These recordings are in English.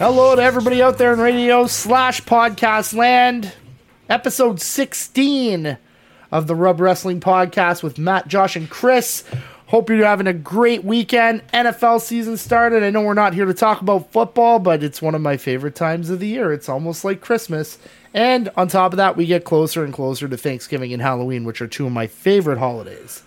Hello to everybody out there in radio slash podcast land. Episode 16 of the Rub Wrestling Podcast with Matt, Josh, and Chris. Hope you're having a great weekend. NFL season started. I know we're not here to talk about football, but it's one of my favorite times of the year. It's almost like Christmas. And on top of that, we get closer and closer to Thanksgiving and Halloween, which are two of my favorite holidays.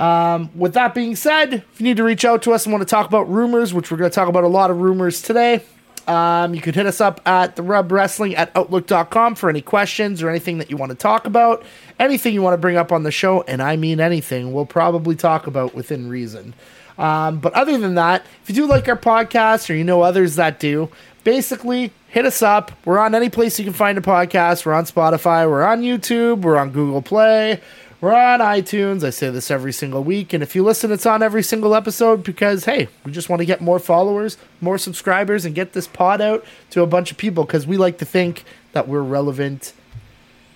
Um, with that being said, if you need to reach out to us and want to talk about rumors, which we're going to talk about a lot of rumors today, um, you can hit us up at the Rub Wrestling at Outlook.com for any questions or anything that you want to talk about, anything you want to bring up on the show, and I mean anything, we'll probably talk about within reason. Um, but other than that, if you do like our podcast or you know others that do, basically hit us up. We're on any place you can find a podcast. We're on Spotify, we're on YouTube, we're on Google Play. We're on iTunes. I say this every single week. And if you listen, it's on every single episode because, hey, we just want to get more followers, more subscribers, and get this pod out to a bunch of people because we like to think that we're relevant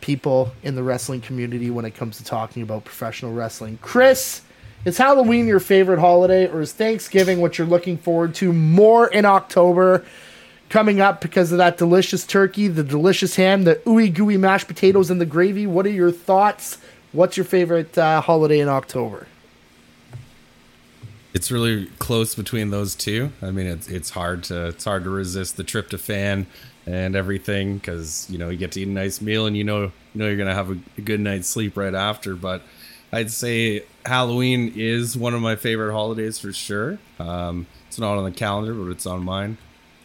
people in the wrestling community when it comes to talking about professional wrestling. Chris, is Halloween your favorite holiday or is Thanksgiving what you're looking forward to more in October? Coming up because of that delicious turkey, the delicious ham, the ooey gooey mashed potatoes, and the gravy. What are your thoughts? What's your favorite uh, holiday in October? It's really close between those two. I mean, it's it's hard to it's hard to resist the tryptophan and everything because you know you get to eat a nice meal and you know you know you're gonna have a, a good night's sleep right after. But I'd say Halloween is one of my favorite holidays for sure. Um, it's not on the calendar, but it's on mine.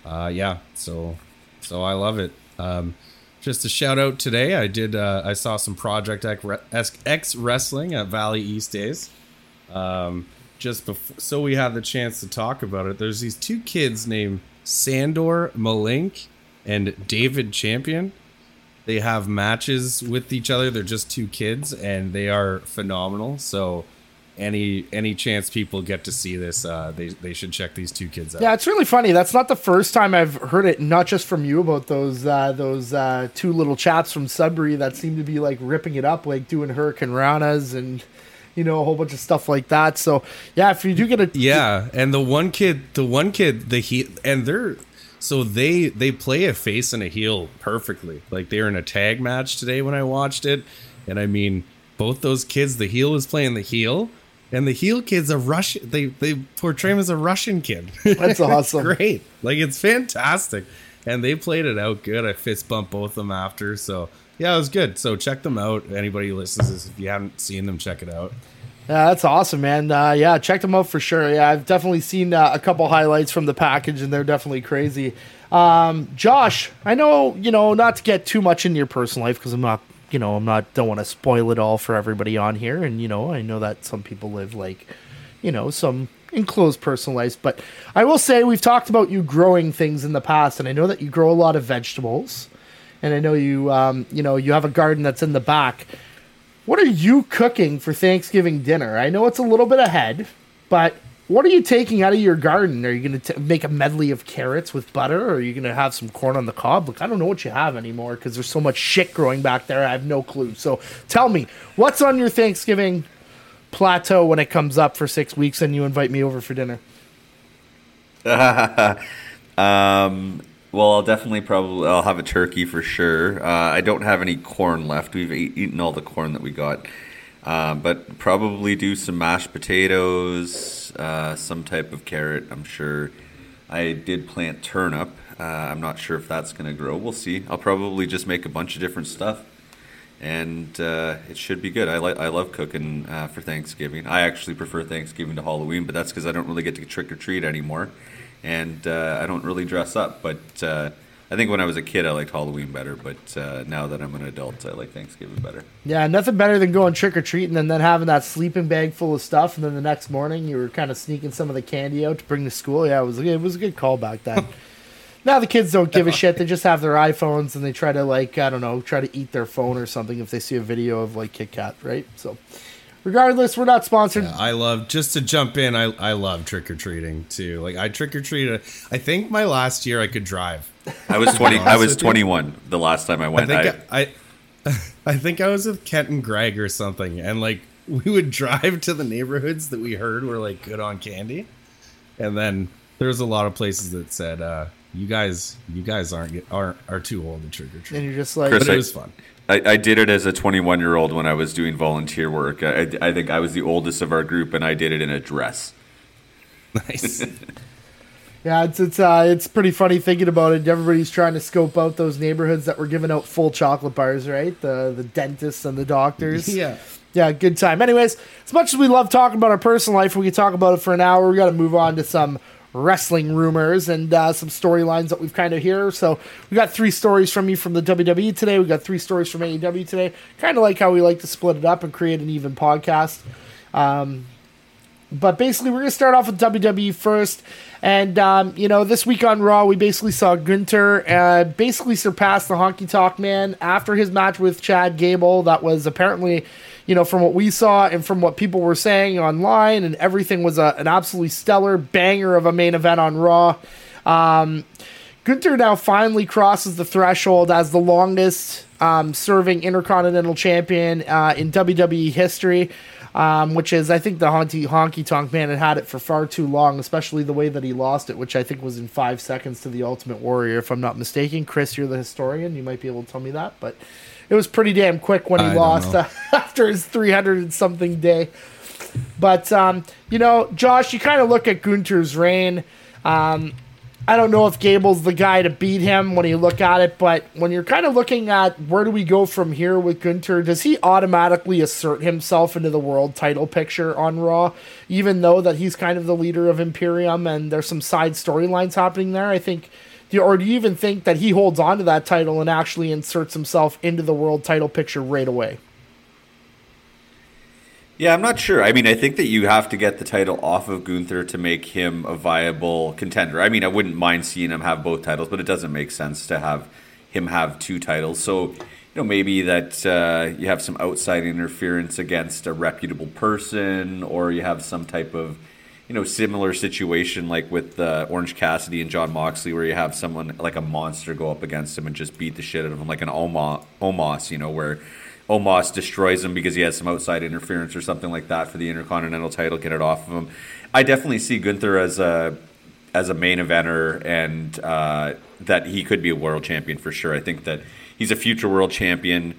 Uh, yeah, so so I love it. Um, just a shout out today. I did. Uh, I saw some Project X wrestling at Valley East Days. Um, just before, so we have the chance to talk about it. There's these two kids named Sandor Malink and David Champion. They have matches with each other. They're just two kids, and they are phenomenal. So any any chance people get to see this, uh, they they should check these two kids out. Yeah, it's really funny. That's not the first time I've heard it. Not just from you about those uh, those uh, two little chaps from Sudbury that seem to be like ripping it up, like doing Hurricanranas and you know a whole bunch of stuff like that. So yeah, if you do get a yeah, and the one kid, the one kid, the he and they're so they they play a face and a heel perfectly. Like they're in a tag match today when I watched it, and I mean both those kids, the heel is playing the heel and the heel kid's a Russian. They they portray him as a Russian kid. That's awesome. great. Like it's fantastic, and they played it out good. I fist bumped both of them after, so yeah, it was good. So check them out. Anybody who listens this, if you haven't seen them, check it out. Yeah, that's awesome, man. Uh, yeah, check them out for sure. Yeah, I've definitely seen uh, a couple highlights from the package, and they're definitely crazy. Um, Josh, I know you know not to get too much into your personal life because I'm not you know, I'm not don't want to spoil it all for everybody on here, and you know, I know that some people live like, you know, some enclosed personal lives, but I will say we've talked about you growing things in the past, and I know that you grow a lot of vegetables, and I know you, um, you know, you have a garden that's in the back. What are you cooking for Thanksgiving dinner? I know it's a little bit ahead, but what are you taking out of your garden? Are you going to make a medley of carrots with butter, or are you going to have some corn on the cob? Look, I don't know what you have anymore because there's so much shit growing back there. I have no clue. So tell me, what's on your Thanksgiving plateau when it comes up for six weeks and you invite me over for dinner? um, well, I'll definitely probably I'll have a turkey for sure. Uh, I don't have any corn left. We've eaten all the corn that we got. Uh, but probably do some mashed potatoes, uh, some type of carrot. I'm sure. I did plant turnip. Uh, I'm not sure if that's going to grow. We'll see. I'll probably just make a bunch of different stuff, and uh, it should be good. I like. I love cooking uh, for Thanksgiving. I actually prefer Thanksgiving to Halloween, but that's because I don't really get to trick or treat anymore, and I don't really dress up. But I think when I was a kid, I liked Halloween better, but uh, now that I'm an adult, I like Thanksgiving better. Yeah, nothing better than going trick or treating and then having that sleeping bag full of stuff, and then the next morning you were kind of sneaking some of the candy out to bring to school. Yeah, it was it was a good call back then. now the kids don't give a shit; they just have their iPhones and they try to like I don't know, try to eat their phone or something if they see a video of like Kit Kat, right? So regardless, we're not sponsored. Yeah, I love just to jump in. I I love trick or treating too. Like I trick or treated. I think my last year I could drive. I was twenty. I was twenty one the last time I went. I think I, I, I think I was with Kent and Greg or something, and like we would drive to the neighborhoods that we heard were like good on candy, and then there's a lot of places that said, uh, "You guys, you guys aren't aren't are too old to trick or treat." And you're just like, Chris, But it I- was fun. I, I did it as a 21 year old when I was doing volunteer work. I, I think I was the oldest of our group, and I did it in a dress. Nice. Yeah, it's it's uh, it's pretty funny thinking about it. Everybody's trying to scope out those neighborhoods that were giving out full chocolate bars, right? The the dentists and the doctors. yeah. Yeah, good time. Anyways, as much as we love talking about our personal life, we could talk about it for an hour. We got to move on to some wrestling rumors and uh, some storylines that we've kind of hear. So we got three stories from you from the WWE today. We got three stories from AEW today. Kind of like how we like to split it up and create an even podcast. Um, but basically, we're going to start off with WWE first. And, um, you know, this week on Raw, we basically saw Gunther uh, basically surpass the Honky Tonk Man after his match with Chad Gable. That was apparently, you know, from what we saw and from what people were saying online, and everything was a, an absolutely stellar banger of a main event on Raw. Um, Gunther now finally crosses the threshold as the longest um, serving Intercontinental Champion uh, in WWE history, um, which is, I think, the Honky, Honky Tonk Man had had it for far too long, especially the way that he lost it, which I think was in five seconds to the Ultimate Warrior, if I'm not mistaken. Chris, you're the historian. You might be able to tell me that, but it was pretty damn quick when he I lost uh, after his 300 and something day. But um, you know, Josh, you kind of look at Gunther's reign. Um, I don't know if Gable's the guy to beat him when you look at it, but when you're kind of looking at where do we go from here with Gunther, does he automatically assert himself into the world title picture on Raw, even though that he's kind of the leader of Imperium and there's some side storylines happening there? I think. Or do you even think that he holds on to that title and actually inserts himself into the world title picture right away? Yeah, I'm not sure. I mean, I think that you have to get the title off of Gunther to make him a viable contender. I mean, I wouldn't mind seeing him have both titles, but it doesn't make sense to have him have two titles. So, you know, maybe that uh, you have some outside interference against a reputable person, or you have some type of, you know, similar situation like with uh, Orange Cassidy and Jon Moxley, where you have someone like a monster go up against him and just beat the shit out of him, like an Oma, Omos, you know, where Omos destroys him because he has some outside interference or something like that for the Intercontinental title, get it off of him. I definitely see Gunther as a as a main eventer and uh, that he could be a world champion for sure. I think that he's a future world champion.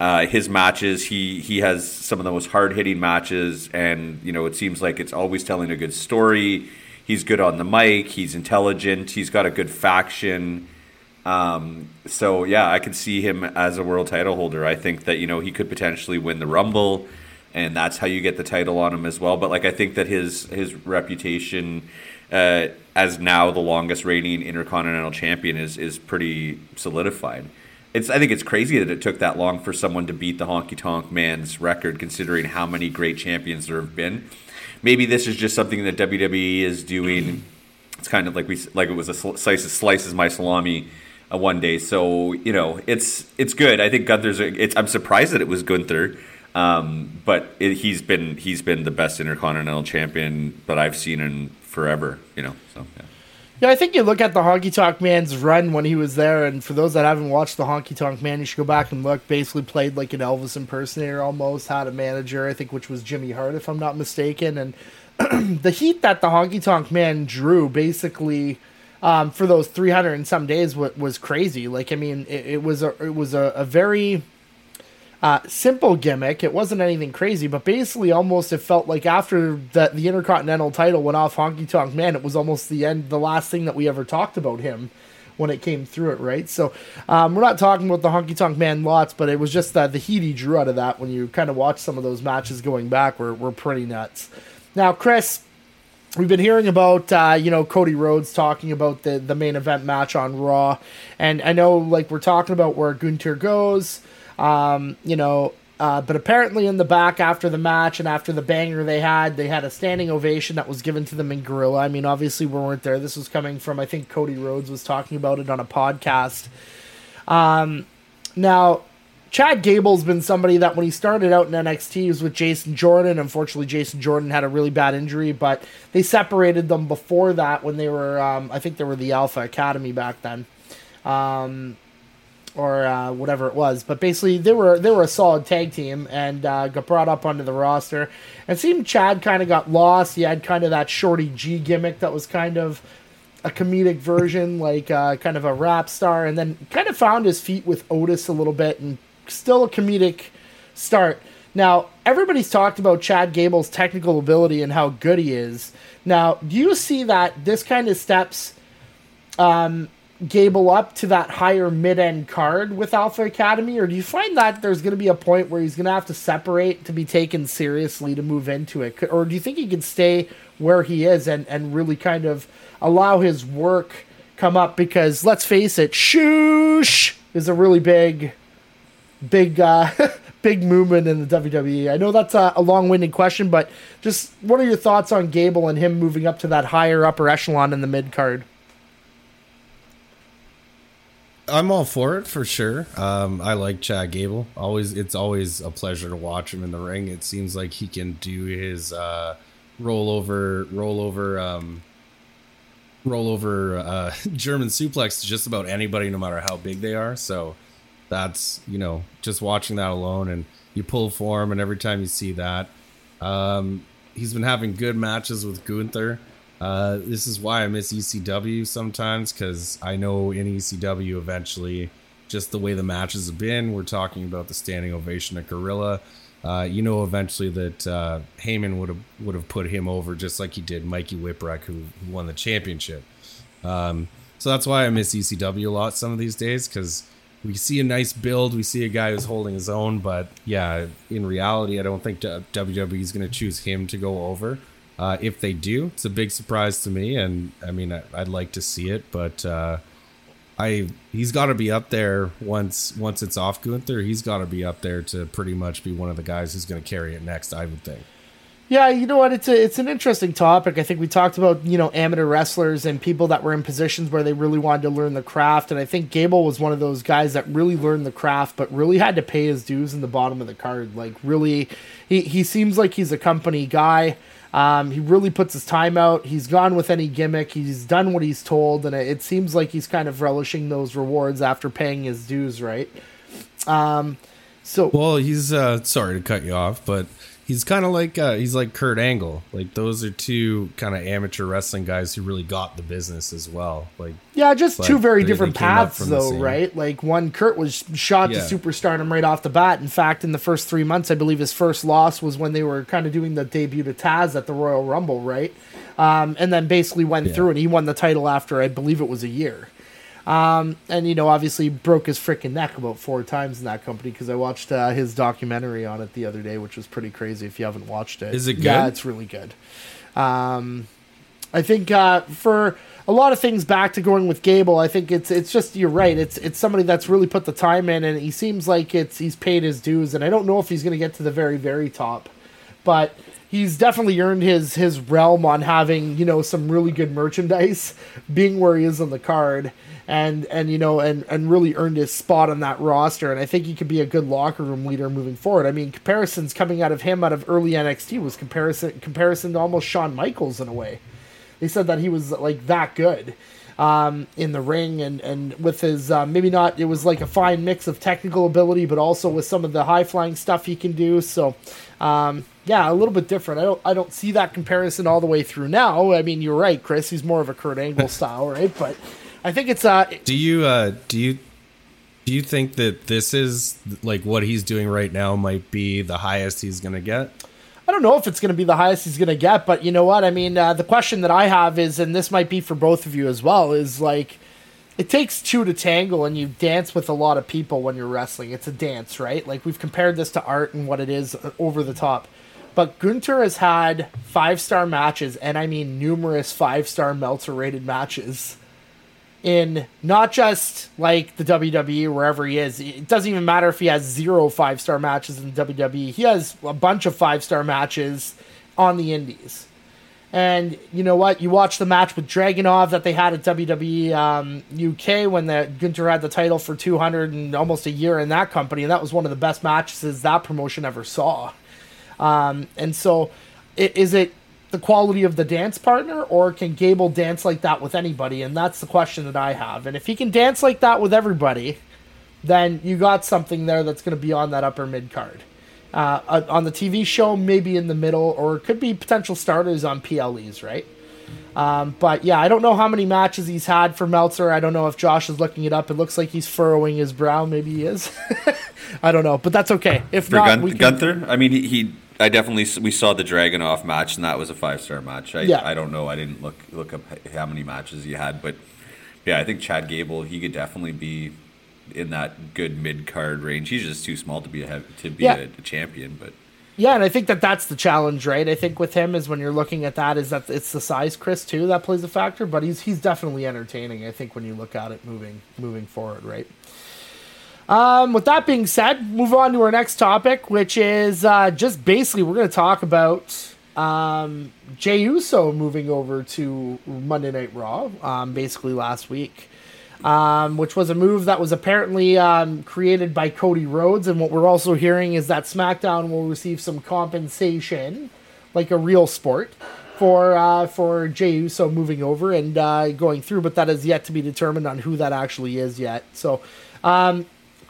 Uh, his matches, he he has some of the most hard hitting matches, and you know it seems like it's always telling a good story. He's good on the mic. He's intelligent. He's got a good faction. Um, so yeah, I could see him as a world title holder. I think that you know he could potentially win the Rumble, and that's how you get the title on him as well. But like I think that his his reputation uh, as now the longest reigning Intercontinental Champion is is pretty solidified. It's I think it's crazy that it took that long for someone to beat the Honky Tonk Man's record, considering how many great champions there have been. Maybe this is just something that WWE is doing. It's kind of like we like it was a sl- slice slices my salami uh, one day. So you know, it's it's good. I think Gunther's. A, it's, I'm surprised that it was Gunther, um, but it, he's been he's been the best Intercontinental Champion that I've seen in forever. You know, so yeah. Yeah, I think you look at the Honky Tonk Man's run when he was there, and for those that haven't watched the Honky Tonk Man, you should go back and look. Basically, played like an Elvis impersonator almost. Had a manager, I think, which was Jimmy Hart, if I'm not mistaken. And the heat that the Honky Tonk Man drew, basically, um, for those 300 and some days, was, was crazy. Like, I mean, it, it was a it was a, a very uh, simple gimmick. It wasn't anything crazy, but basically, almost it felt like after that the Intercontinental title went off Honky Tonk Man, it was almost the end, the last thing that we ever talked about him when it came through it, right? So um, we're not talking about the Honky Tonk Man lots, but it was just that the heat he drew out of that when you kind of watch some of those matches going back were, were pretty nuts. Now, Chris, we've been hearing about uh, you know Cody Rhodes talking about the the main event match on Raw, and I know like we're talking about where Gunther goes, um, you know. Uh, but apparently, in the back after the match and after the banger they had, they had a standing ovation that was given to them in Gorilla. I mean, obviously, we weren't there. This was coming from, I think, Cody Rhodes was talking about it on a podcast. Um, now, Chad Gable's been somebody that when he started out in NXT he was with Jason Jordan. Unfortunately, Jason Jordan had a really bad injury, but they separated them before that when they were, um, I think they were the Alpha Academy back then. Um, or uh, whatever it was. But basically, they were they were a solid tag team and uh, got brought up onto the roster. And seemed Chad kind of got lost. He had kind of that Shorty G gimmick that was kind of a comedic version, like uh, kind of a rap star, and then kind of found his feet with Otis a little bit, and still a comedic start. Now, everybody's talked about Chad Gable's technical ability and how good he is. Now, do you see that this kind of steps um, Gable up to that higher mid end card with Alpha Academy, or do you find that there's going to be a point where he's going to have to separate to be taken seriously to move into it? Or do you think he can stay where he is and, and really kind of allow his work come up? Because let's face it, shoosh is a really big, big, uh, big movement in the WWE. I know that's a, a long winded question, but just what are your thoughts on Gable and him moving up to that higher upper echelon in the mid card? I'm all for it for sure. Um, I like Chad Gable. Always, it's always a pleasure to watch him in the ring. It seems like he can do his uh, rollover, rollover, um, rollover uh, German suplex to just about anybody, no matter how big they are. So that's you know just watching that alone, and you pull for him, and every time you see that, um, he's been having good matches with Gunther. Uh, this is why I miss ECW sometimes because I know in ECW eventually, just the way the matches have been, we're talking about the standing ovation at Gorilla. Uh, you know, eventually that uh, Heyman would have would have put him over just like he did Mikey Whipwreck, who, won the championship. Um, so that's why I miss ECW a lot some of these days because we see a nice build, we see a guy who's holding his own, but yeah, in reality, I don't think WWE is going to choose him to go over. Uh, if they do, it's a big surprise to me, and I mean, I, would like to see it, but uh, I he's got to be up there once once it's off Gunther. He's got to be up there to pretty much be one of the guys who's going to carry it next. I would think. Yeah, you know what? It's a it's an interesting topic. I think we talked about you know amateur wrestlers and people that were in positions where they really wanted to learn the craft, and I think Gable was one of those guys that really learned the craft, but really had to pay his dues in the bottom of the card. Like really, he he seems like he's a company guy. Um, he really puts his time out. He's gone with any gimmick. He's done what he's told, and it seems like he's kind of relishing those rewards after paying his dues, right? Um, so well, he's uh, sorry to cut you off, but He's kind of like uh, he's like Kurt Angle. Like those are two kind of amateur wrestling guys who really got the business as well. Like yeah, just two very different paths though, right? Like one, Kurt was shot yeah. to superstardom right off the bat. In fact, in the first three months, I believe his first loss was when they were kind of doing the debut to Taz at the Royal Rumble, right? Um, and then basically went yeah. through and he won the title after I believe it was a year. Um, and you know, obviously broke his freaking neck about four times in that company because I watched uh, his documentary on it the other day, which was pretty crazy. If you haven't watched it, is it good? Yeah, it's really good. Um, I think uh, for a lot of things back to going with Gable, I think it's it's just you're right. It's it's somebody that's really put the time in, and he seems like it's he's paid his dues. And I don't know if he's going to get to the very very top, but he's definitely earned his his realm on having you know some really good merchandise, being where he is on the card and and you know and and really earned his spot on that roster and I think he could be a good locker room leader moving forward. I mean, comparisons coming out of him out of early NXT was comparison comparison to almost Shawn Michaels in a way. They said that he was like that good um, in the ring and and with his uh, maybe not it was like a fine mix of technical ability but also with some of the high flying stuff he can do. So um, yeah, a little bit different. I don't I don't see that comparison all the way through now. I mean, you're right, Chris. He's more of a Kurt Angle style, right? But I think it's uh. Do you uh do you do you think that this is like what he's doing right now might be the highest he's gonna get? I don't know if it's going to be the highest he's going to get, but you know what? I mean, uh, the question that I have is, and this might be for both of you as well, is like, it takes two to tangle, and you dance with a lot of people when you're wrestling. It's a dance, right? Like we've compared this to art and what it is uh, over the top. But Gunther has had five star matches, and I mean numerous five star Meltzer rated matches in not just like the WWE wherever he is. It doesn't even matter if he has zero five star matches in the WWE. He has a bunch of five star matches on the Indies. And you know what? You watch the match with Dragunov that they had at WWE um, UK when the Gunther had the title for 200 and almost a year in that company, and that was one of the best matches that promotion ever saw. Um, and so, is it the quality of the dance partner, or can Gable dance like that with anybody? And that's the question that I have. And if he can dance like that with everybody, then you got something there that's going to be on that upper mid card. Uh, on the TV show, maybe in the middle, or it could be potential starters on PLEs, right? Um, but yeah, I don't know how many matches he's had for Meltzer. I don't know if Josh is looking it up. It looks like he's furrowing his brow. Maybe he is. I don't know, but that's okay. If for not, Gun- we can... Gunther. I mean, he, he, I definitely we saw the Dragunov match, and that was a five star match. I, Yeah. I don't know. I didn't look look up how many matches he had, but yeah, I think Chad Gable he could definitely be in that good mid card range. He's just too small to be a to be Yeah. a, a champion, but. Yeah, and I think that that's the challenge, right? I think with him is when you're looking at that is that it's the size, Chris, too, that plays a factor. But he's he's definitely entertaining. I think when you look at it moving moving forward, right? Um, with that being said, move on to our next topic, which is uh, just basically we're going to talk about um, Jey Uso moving over to Monday Night Raw, um, basically last week um, which was a move that was apparently um, created by Cody Rhodes. And what we're also hearing is that SmackDown will receive some compensation, like a real sport, for uh, for Jey Uso moving over and uh, going through. But that is yet to be determined on who that actually is yet. So, um,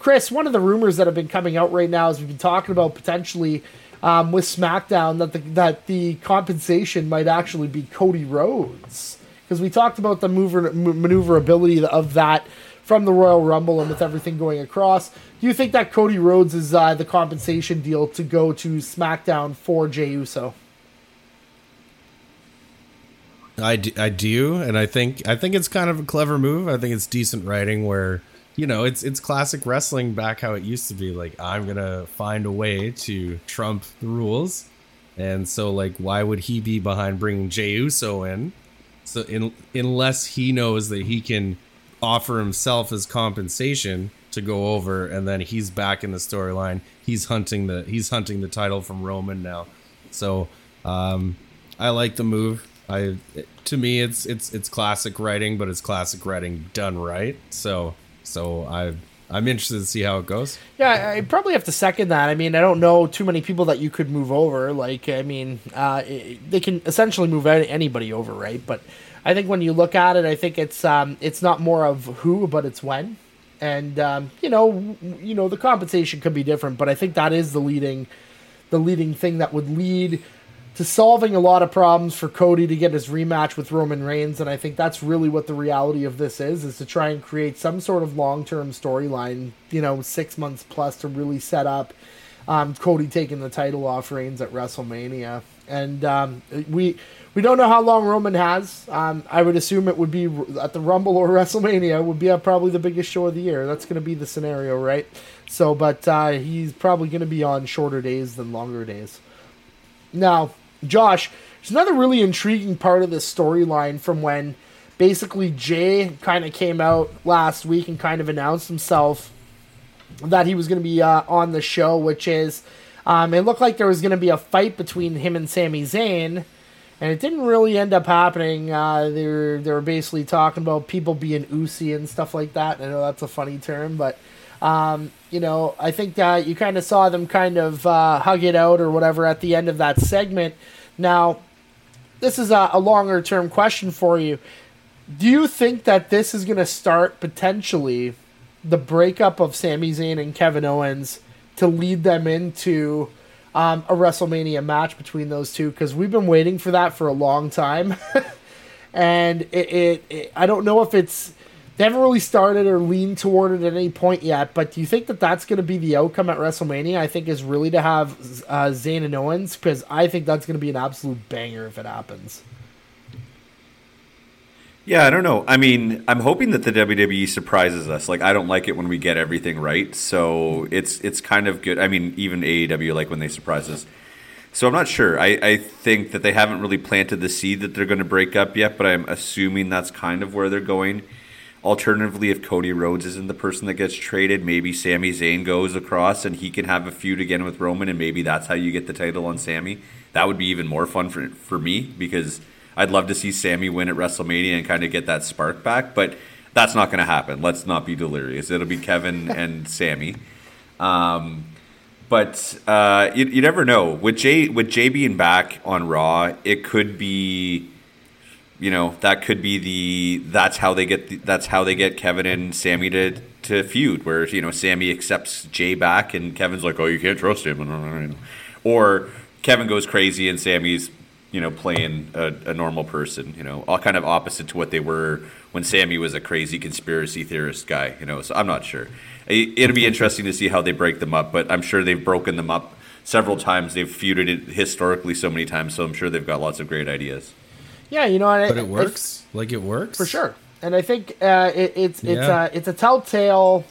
Chris, one of the rumors that have been coming out right now is we've been talking about potentially. Um, with SmackDown, that the that the compensation might actually be Cody Rhodes because we talked about the mover, maneuverability of that from the Royal Rumble and with everything going across. Do you think that Cody Rhodes is uh, the compensation deal to go to SmackDown for Jey Uso? I do, I do, and I think I think it's kind of a clever move. I think it's decent writing where you know it's it's classic wrestling back how it used to be. Like I'm gonna find a way to trump the rules, and so like why would he be behind bringing Jey Uso in? So in, unless he knows that he can offer himself as compensation to go over, and then he's back in the storyline. He's hunting the he's hunting the title from Roman now. So um, I like the move. I to me it's it's it's classic writing, but it's classic writing done right. So so I I'm interested to see how it goes. Yeah, I probably have to second that. I mean, I don't know too many people that you could move over. Like, I mean, uh, it- they can essentially move anybody over, right? But I think when you look at it, I think it's um, it's not more of who, but it's when. And um, you know, you know, the compensation could be different, but I think that is the leading, the leading thing that would lead to solving a lot of problems for Cody to get his rematch with Roman Reigns, and I think that's really what the reality of this is: is to try and create some sort of long-term storyline, you know, six months plus to really set up um, Cody taking the title off Reigns at WrestleMania. And um, we we don't know how long Roman has. Um, I would assume it would be at the Rumble or WrestleMania would be uh, probably the biggest show of the year. That's going to be the scenario, right? So, but uh, he's probably going to be on shorter days than longer days. Now, Josh, there's another really intriguing part of this storyline from when basically Jey kind of came out last week and kind of announced himself that he was going to be uh, on the show, which is um, it looked like there was going to be a fight between him and Sami Zayn, and it didn't really end up happening. Uh, they were they were basically talking about people being oozy and stuff like that. I know that's a funny term, but um, you know, I think that you kind of saw them kind of uh, hug it out or whatever at the end of that segment. Now, this is a, a longer term question for you. Do you think that this is going to start potentially the breakup of Sami Zayn and Kevin Owens to lead them into um, a WrestleMania match between those two? Because we've been waiting for that for a long time, and it, it, it I don't know if it's they haven't really started or leaned toward it at any point yet. But do you think that that's going to be the outcome at WrestleMania? I think is really to have uh, Zayn and Owens because I think that's going to be an absolute banger if it happens. Yeah, I don't know. I mean, I'm hoping that the WWE surprises us. Like, I don't like it when we get everything right, so it's it's kind of good. I mean, even AEW like when they surprise us. So I'm not sure. I, I think that they haven't really planted the seed that they're going to break up yet, but I'm assuming that's kind of where they're going. Alternatively, if Cody Rhodes isn't the person that gets traded, maybe Sami Zayn goes across and he can have a feud again with Roman, and maybe that's how you get the title on Sami. That would be even more fun for for me because I'd love to see Sami win at WrestleMania and kind of get that spark back, but that's not going to happen. Let's not be delirious. It'll be Kevin and Sami. Um, but uh, you, you never know. With Jey with Jey being back on Raw, it could be, you know, that could be the that's how they get the, that's how they get Kevin and Sami to to feud where you know Sami accepts Jey back and Kevin's like, "Oh, you can't trust him," uh, or Kevin goes crazy and Sami's you know playing a, a, normal person. You know, all kind of opposite to what they were when Sami was a crazy conspiracy theorist guy. You know, so I'm not sure. It'll be interesting to see how they break them up, but I'm sure they've broken them up several times. They've feuded it historically so many times, so I'm sure they've got lots of great ideas. Yeah, you know, what I but it works. like it works for sure and I think uh, it, it's it's yeah. uh, it's a telltale.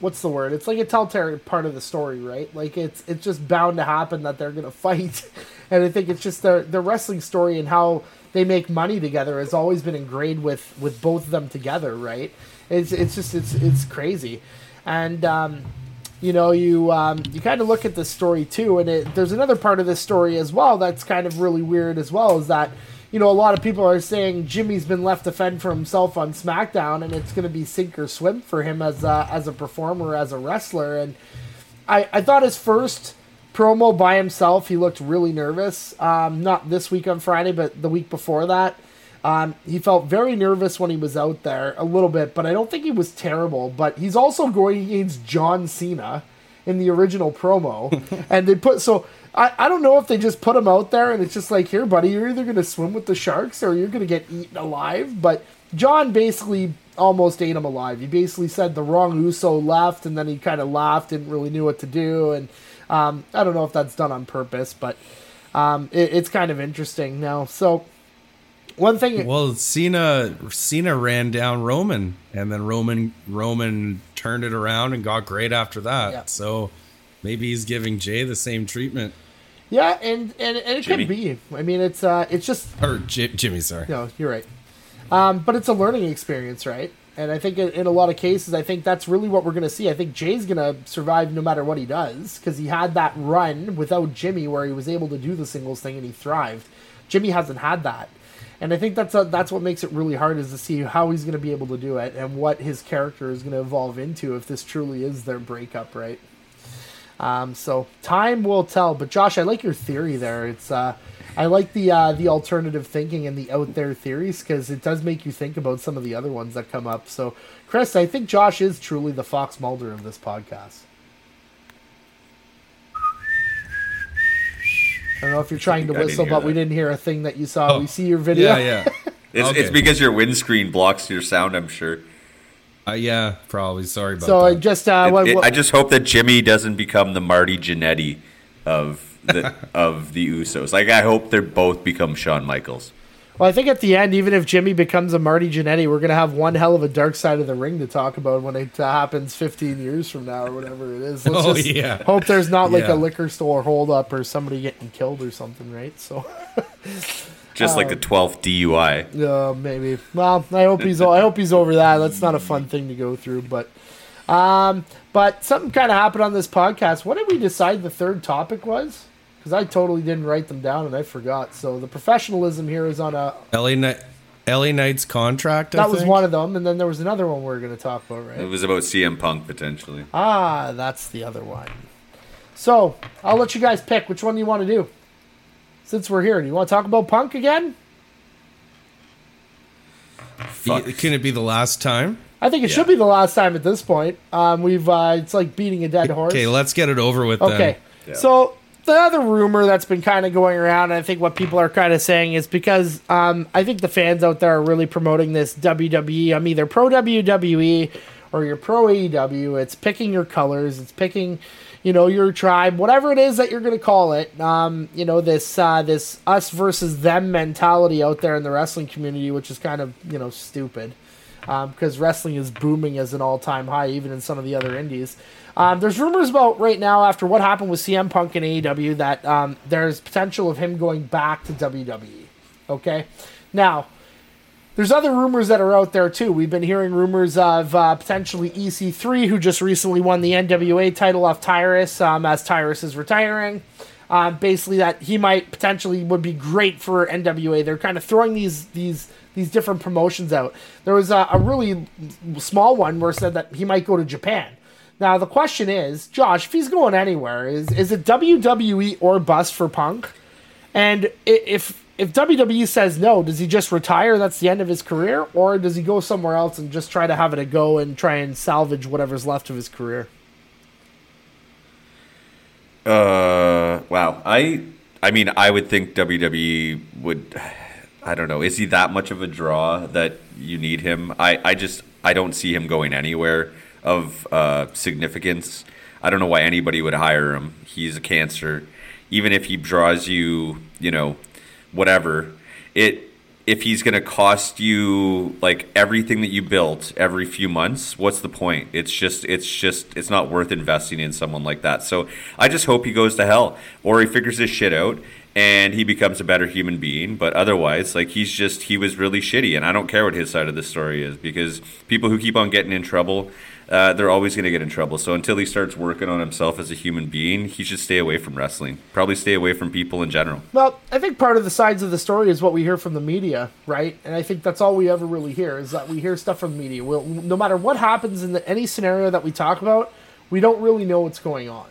What's the word? It's like a telltale part of the story, right? Like it's it's just bound to happen that they're gonna fight, and I think it's just the the wrestling story and how they make money together has always been ingrained with with both of them together, right? It's it's just it's it's crazy, and um, you know you um, you kind of look at the story too, and it, there's another part of this story as well that's kind of really weird as well, is that you know, a lot of people are saying Jimmy's been left to fend for himself on SmackDown, and it's going to be sink or swim for him as a, as a performer, as a wrestler. And I, I thought his first promo by himself, he looked really nervous. Um, not this week on Friday, but the week before that. Um, he felt very nervous when he was out there, a little bit, but I don't think he was terrible. But he's also going against John Cena in the original promo, and they put so I, I don't know if they just put him out there and it's just like, here, buddy, you're either going to swim with the sharks or you're going to get eaten alive. But John basically almost ate him alive. He basically said the wrong Uso left and then he kind of laughed, didn't really knew what to do. And um, I don't know if that's done on purpose, but um, it, it's kind of interesting now. So one thing. Well, Cena Cena ran down Roman, and then Roman Roman turned it around and got great after that. Yeah. So maybe he's giving Jey the same treatment. Yeah, and and, and it Jimmy. could be. I mean, it's uh, it's just or J- Jimmy. Sorry. No, you're right. Um, but it's a learning experience, right? And I think in, in a lot of cases, I think that's really what we're going to see. I think Jey's going to survive no matter what he does because he had that run without Jimmy where he was able to do the singles thing and he thrived. Jimmy hasn't had that. And I think that's a, that's what makes it really hard is to see how he's going to be able to do it and what his character is going to evolve into if this truly is their breakup, right? Um, so time will tell. But Josh, I like your theory there. It's uh, I like the uh, the alternative thinking and the out there theories because it does make you think about some of the other ones that come up. So, Chris, I think Josh is truly the Fox Mulder of this podcast. I don't know if you're trying to whistle, but that. we didn't hear a thing that you saw. Oh, we see your video. Yeah, yeah. it's, okay. it's because your windscreen blocks your sound, I'm sure. Uh, yeah, probably. Sorry about so that. So I just uh, it, what, it, I just hope that Jimmy doesn't become the Marty Jannetty of the of the Usos. Like I hope they both become Shawn Michaels. Well, I think at the end, even if Jimmy becomes a Marty Jannetty, we're gonna have one hell of a dark side of the ring to talk about when it uh, happens 15 years from now or whatever it is. Let's oh just yeah. Hope there's not like yeah. a liquor store holdup or somebody getting killed or something, right? So. Just like the um, twelfth DUI. Yeah, maybe. Well, I hope he's. I hope he's over that. That's not a fun thing to go through, but. Um, but something kind of happened on this podcast. What did we decide the third topic was? Because I totally didn't write them down and I forgot. So the professionalism here is on a LA Knight. LA Knight's contract. That was one of them, and then there was another one we are going to talk about, right? It was about CM Punk potentially. Ah, that's the other one. So I'll let you guys pick which one you want to do since we're here, do you want to talk about Punk again? Fuck. Can it be the last time? I think it yeah. should be the last time at this point. Um, we've uh, it's like beating a dead horse. Okay, let's get it over with. Okay, yeah. so the other rumor that's been kind of going around, I think what people are kind of saying is because um, I think the fans out there are really promoting this WWE. I'm either pro WWE or you're pro AEW. It's picking your colors. It's picking you know your tribe, whatever it is that you're going to call it. Um, you know this uh, this us versus them mentality out there in the wrestling community, which is kind of you know stupid because um, wrestling is booming as an all time high, even in some of the other indies. Um, there's rumors about right now after what happened with CM Punk and AEW that um, there's potential of him going back to WWE. Okay, now there's other rumors that are out there too. We've been hearing rumors of uh, potentially EC3, who just recently won the NWA title off Tyrus, um, as Tyrus is retiring. Uh, basically, that he might potentially would be great for NWA. They're kind of throwing these these these different promotions out. There was a, a really small one where said that he might go to Japan. Now the question is, Josh, if he's going anywhere, is is it WWE or bust for Punk? And if if WWE says no, does he just retire? That's the end of his career, or does he go somewhere else and just try to have it a go and try and salvage whatever's left of his career? Uh, wow. I, I mean, I would think WWE would. I don't know. Is he that much of a draw that you need him? I, I just, I don't see him going anywhere of uh, significance. I don't know why anybody would hire him. He's a cancer. Even if he draws you, you know, whatever, it if he's going to cost you like everything that you built every few months, what's the point? It's just it's just it's not worth investing in someone like that. So I just hope he goes to hell or he figures his shit out and he becomes a better human being. But otherwise, like he's just he was really shitty, and I don't care what his side of the story is because people who keep on getting in trouble uh, they're always going to get in trouble. So until he starts working on himself as a human being, he should stay away from wrestling. Probably stay away from people in general. Well, I think part of the sides of the story is what we hear from the media, right? And I think that's all we ever really hear is that we hear stuff from the media. We'll, no matter what happens in the, any scenario that we talk about, we don't really know what's going on.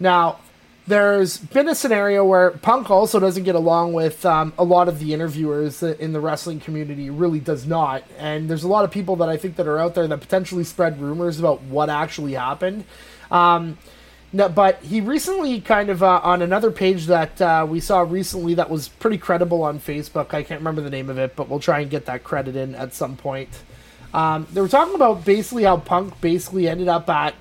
Now, there's been a scenario where Punk also doesn't get along with um, a lot of the interviewers in the wrestling community. Really does not, and there's a lot of people that I think that are out there that potentially spread rumors about what actually happened. Um, no, but he recently kind of uh, on another page that uh, we saw recently that was pretty credible on Facebook. I can't remember the name of it, but we'll try and get that credit in at some point. Um, they were talking about basically how Punk basically ended up at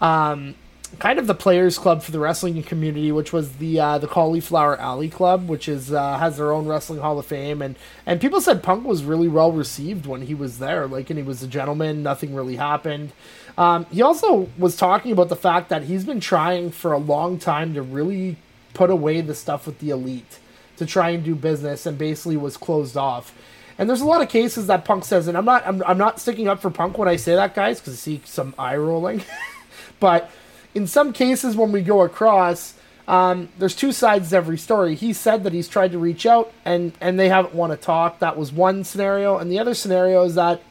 um, kind of the players club for the wrestling community, which was the uh, the Cauliflower Alley Club, which is uh, has their own wrestling Hall of Fame, and and people said Punk was really well received when he was there, like, and he was a gentleman. Nothing really happened. Um, he also was talking about the fact that he's been trying for a long time to really put away the stuff with the elite to try and do business, and basically was closed off. And there's a lot of cases that Punk says, and I'm not I'm, I'm not sticking up for Punk when I say that, guys, because I see some eye rolling, but in some cases when we go across, um, there's two sides to every story. He said that he's tried to reach out and and they haven't want to talk. That was one scenario, and the other scenario is that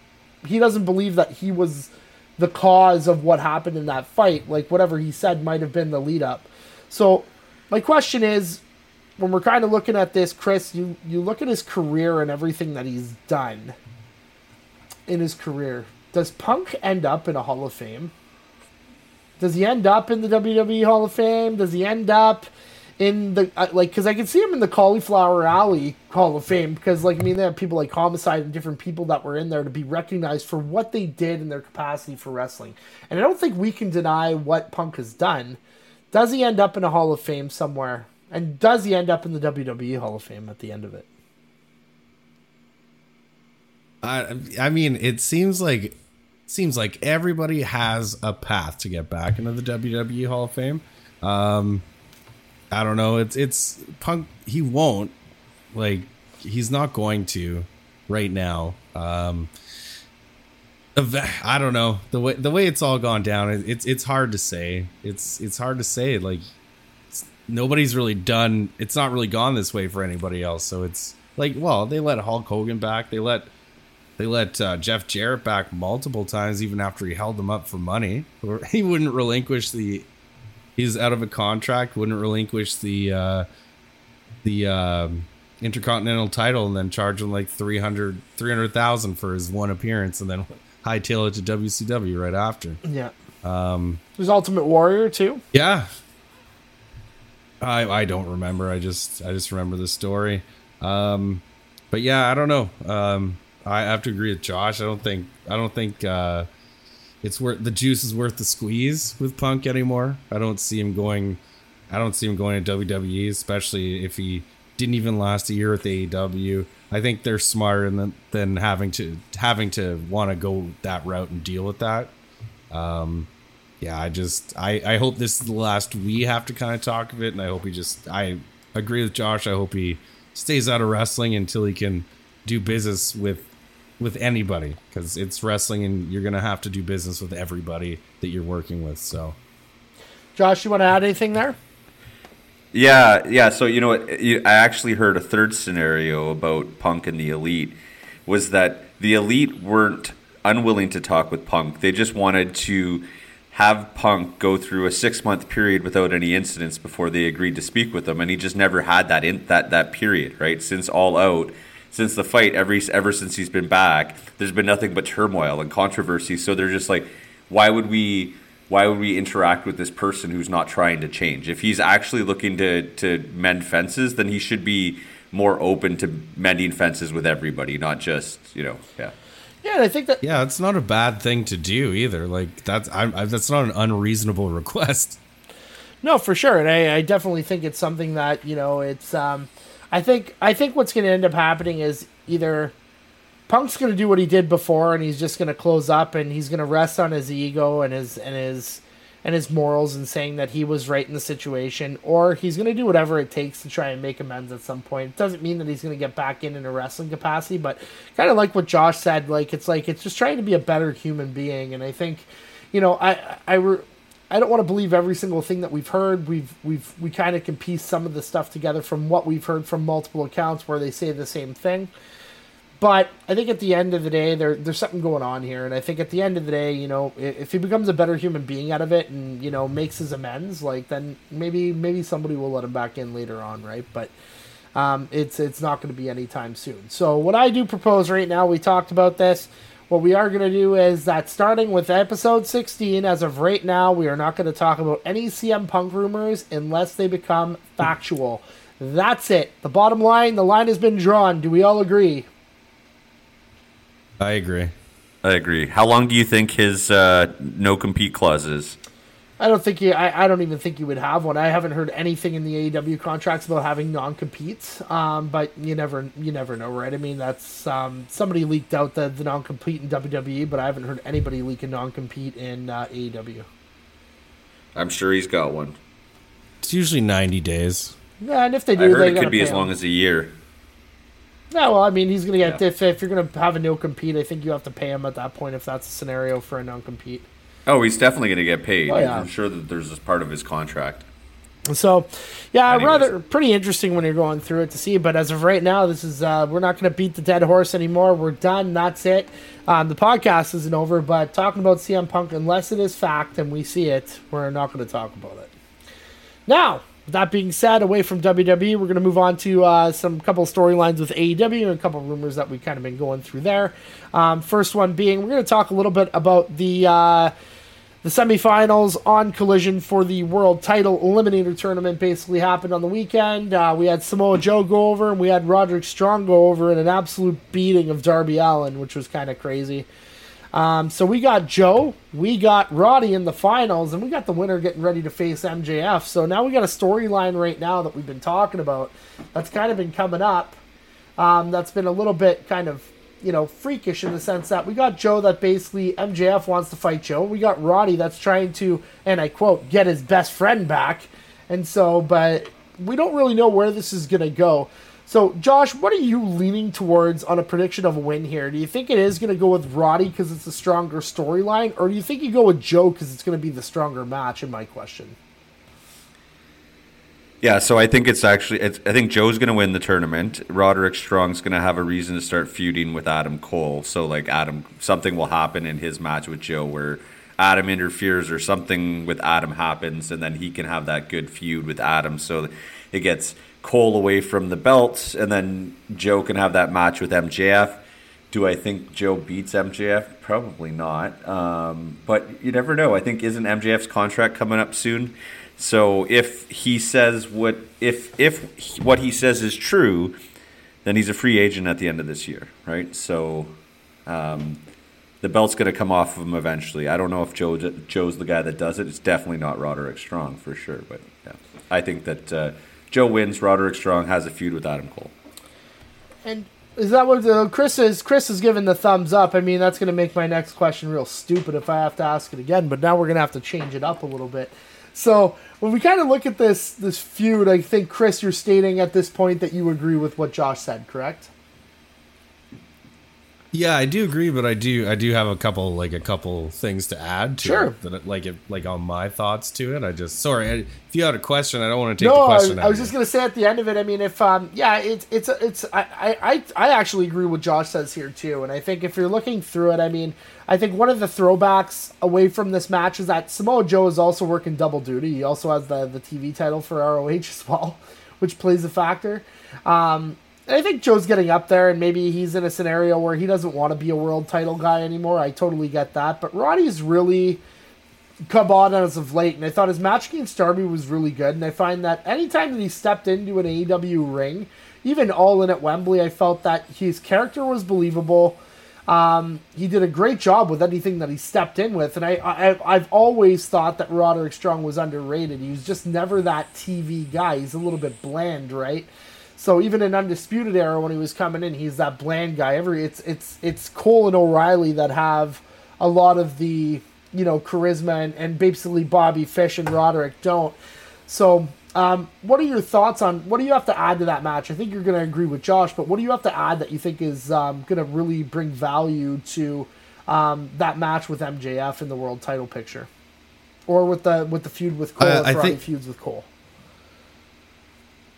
he doesn't believe that he was the cause of what happened in that fight. Like whatever he said might have been the lead up. So my question is, when we're kind of looking at this, Chris, you you look at his career and everything that he's done in his career. Does Punk end up in a Hall of Fame? Does he end up in the WWE Hall of Fame? Does he end up in the uh, like? Because I can see him in the Cauliflower Alley Hall of Fame because like I mean they have people like Homicide and different people that were in there to be recognized for what they did in their capacity for wrestling. And I don't think we can deny what Punk has done. Does he end up in a Hall of Fame somewhere? And does he end up in the WWE Hall of Fame at the end of it? I I mean, it seems like seems like everybody has a path to get back into the WWE Hall of Fame. Um, I don't know. It's it's Punk. He won't. Like he's not going to right now. Um, I don't know the way the way it's all gone down. It's it's hard to say. It's it's hard to say. Like nobody's really done. It's not really gone this way for anybody else. So it's like well, they let Hulk Hogan back. They let they let uh, Jeff Jarrett back multiple times, even after he held them up for money. He wouldn't relinquish the. He's out of a contract. Wouldn't relinquish the uh, the uh, intercontinental title, and then charge him like 300 300,000 for his one appearance, and then hightail it to WCW right after. Yeah. Um, There's Ultimate Warrior too. Yeah. I I don't remember. I just I just remember the story. Um, but yeah, I don't know. Um, I have to agree with Josh. I don't think I don't think uh, it's worth the juice is worth the squeeze with Punk anymore. I don't see him going. I don't see him going to WWE, especially if he didn't even last a year with AEW. I think they're smarter than than having to having to want to go that route and deal with that. Um, yeah, I just I I hope this is the last we have to kind of talk of it, and I hope he just I agree with Josh. I hope he stays out of wrestling until he can do business with with anybody because it's wrestling and you're gonna have to do business with everybody that you're working with. So, Josh, you want to add anything there? Yeah, yeah. So you know, eh, I actually heard a third scenario about Punk and the Elite was that the Elite weren't unwilling to talk with Punk. They just wanted to have Punk go through a six month period without any incidents before they agreed to speak with him, and he just never had that in that that period, right? Since All Out, since the fight, every ever since he's been back, there's been nothing but turmoil and controversy. So they're just like, why would we? Why would we interact with this person who's not trying to change? If he's actually looking to to mend fences, then he should be more open to mending fences with everybody, not just you know, yeah. Yeah, and I think that Yeah, it's not a bad thing to do either. Like that's I'm, I, that's not an unreasonable request. No, for sure, and I, I definitely think it's something that you know it's. Um, I think I think what's going to end up happening is either Punk's going to do what he did before, and he's just going to close up, and he's going to rest on his ego and his and his and his morals, and saying that he was right in the situation, or he's going to do whatever it takes to try and make amends at some point. It doesn't mean that he's going to get back in in a wrestling capacity, but kind of like what Josh said, like it's like it's just trying to be a better human being, and I think, you know, I I. Re- I don't want to believe every single thing that we've heard. We've we've we kind of can piece some of the stuff together from what we've heard from multiple accounts where they say the same thing. But I think at the end of the day, there there's something going on here, and I think at the end of the day, you know, if, he becomes a better human being out of it, and you know makes his amends, like then maybe maybe somebody will let him back in later on, right? But um, it's it's not going to be anytime soon. So what I do propose right now, we talked about this. What we are going to do is that starting with episode 16, as of right now, we are not going to talk about any CM Punk rumors unless they become factual. That's it. The bottom line, the line has been drawn. Do we all agree? I agree. I agree. How long do you think his uh, no compete clause is? I don't think he. I, I don't even think you would have one. I haven't heard anything in the AEW contracts about having non competes. Um, but you never, you never know, right? I mean, that's um, somebody leaked out the, the non compete in WWE, but I haven't heard anybody leak a non compete in uh, AEW. I'm sure he's got one. It's usually 90 days. Yeah, and if they do, I heard they it could be pay as him. long as a year. Yeah, well, I mean, he's gonna get Yeah. if, if you're gonna have a no compete, I think you have to pay him at that point if that's a scenario for a non compete. Oh, he's definitely going to get paid. Oh, yeah. I'm sure that there's this part of his contract. So, yeah, Anyways. rather pretty interesting when you're going through it to see. But as of right now, this is uh, we're not going to beat the dead horse anymore. We're done. That's it. Um, the podcast isn't over. But talking about CM Punk, unless it is fact and we see it, we're not going to talk about it. Now, with that being said, away from WWE, we're going to move on to uh, some couple storylines with AEW and a couple rumors that we've kind of been going through there. Um, first one being, we're going to talk a little bit about the. Uh, the semifinals on Collision for the World Title Eliminator Tournament basically happened on the weekend. Uh, we had Samoa Joe go over, and we had Roderick Strong go over in an absolute beating of Darby Allin, which was kind of crazy. Um, so we got Joe, we got Roddy in the finals, and we got the winner getting ready to face MJF. So now we got a storyline right now that we've been talking about that's kind of been coming up. Um, that's been a little bit kind of you know freakish in the sense that we got Joe that basically MJF wants to fight Joe. We got Roddy that's trying to, and I quote, get his best friend back. And so, but we don't really know where this is gonna go. So, Josh, what are you leaning towards on a prediction of a win here? Do you think it is going to go with Roddy because it's a stronger storyline, or do you think you go with Joe because it's going to be the stronger match? In my question. Yeah, so I think it's actually. It's, I think Joe's going to win the tournament. Roderick Strong's going to have a reason to start feuding with Adam Cole. So like Adam, something will happen in his match with Joe where Adam interferes or something with Adam happens, and then he can have that good feud with Adam. So it gets Cole away from the belts, and then Joe can have that match with MJF. Do I think Joe beats MJF? Probably not. Um, but you never know. I think isn't MJF's contract coming up soon? So if he says what if if he- what he says is true, then he's a free agent at the end of this year, right? So um, the belt's going to come off of him eventually. I don't know if Joe Joe's the guy that does it. It's definitely not Roderick Strong for sure, but yeah, I think that uh, Joe wins. Roderick Strong has a feud with Adam Cole. And is that what the Chris is? Chris is giving the thumbs up. I mean, that's going to make my next question real stupid if I have to ask it again. But now we're going to have to change it up a little bit. So when we kind of look at this this feud, I think Chris, you're stating at this point that you agree with what Josh said, correct? Yeah, I do agree, but I do I do have a couple like a couple things to add to Sure. it that like it, like on my thoughts to it. I just sorry I, if you had a question, I don't want to take No, the I, question. I out was just gonna say at the end of it. I mean, if um, yeah, it's it's it's I, I I actually agree with Josh says here too, and I think if you're looking through it, I mean, I think one of the throwbacks away from this match is that Samoa Joe is also working double duty. He also has the the TV title for ROH as well, which plays a factor. Um, I think Joe's getting up there, and maybe he's in a scenario where he doesn't want to be a world title guy anymore. I totally get that, but Roddy's really come on as of late, and I thought his match against Darby was really good. And I find that anytime that he stepped into an AEW ring, even all in at Wembley, I felt that his character was believable. Um, he did a great job with anything that he stepped in with, and I, I I've always thought that Roderick Strong was underrated. He was just never that TV guy. He's a little bit bland, right? So even in Undisputed Era when he was coming in, he's that bland guy. Every it's it's it's Cole and O'Reilly that have a lot of the you know charisma and, and basically Bobby Fish and Roderick don't. So um, what are your thoughts on what do you have to add to that match? I think you're going to agree with Josh, but what do you have to add that you think is um, going to really bring value to um, that match with MJF in the world title picture, or with the with the feud with Cole? Uh, I think- feuds with Cole.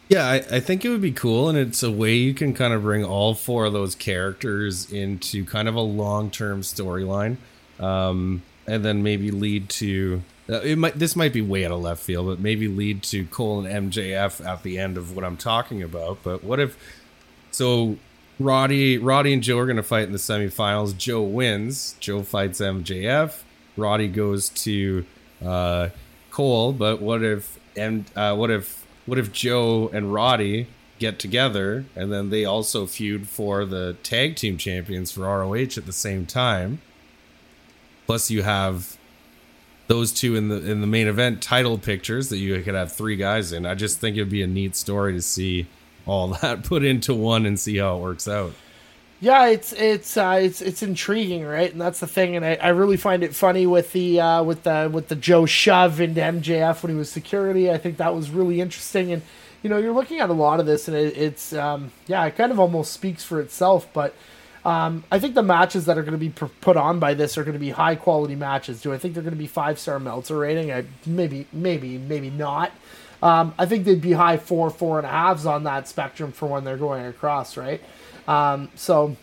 Yeah, I, I think it would be cool, and it's a way you can kind of bring all four of those characters into kind of a long term storyline, um, and then maybe lead to uh, it might this might be way out of left field, but maybe lead to Cole and MJF at the end of what I'm talking about. But what if so? Roddy, Roddy and Joe are going to fight in the semifinals. Joe wins. Joe fights MJF. Roddy goes to uh, Cole. But what if and uh, what if what if Joe and Roddy get together and then they also feud for the tag team champions for ROH at the same time? Plus, you have those two in the in the main event title pictures that you could have three guys in. I just think it'd be a neat story to see all that put into one and see how it works out. Yeah, it's it's uh, it's it's intriguing, right? And that's the thing. And I, I really find it funny with the uh, with the with the Joe shove into MJF when he was security. I think that was really interesting. And you know, you're looking at a lot of this, and it, it's um, yeah, it kind of almost speaks for itself. But um, I think the matches that are going to be pr- put on by this are going to be high quality matches. Do I think they're going to be five star Meltzer rating? I maybe maybe maybe not. Um, I think they'd be high four four and a halves on that spectrum for when they're going across, right? Um, so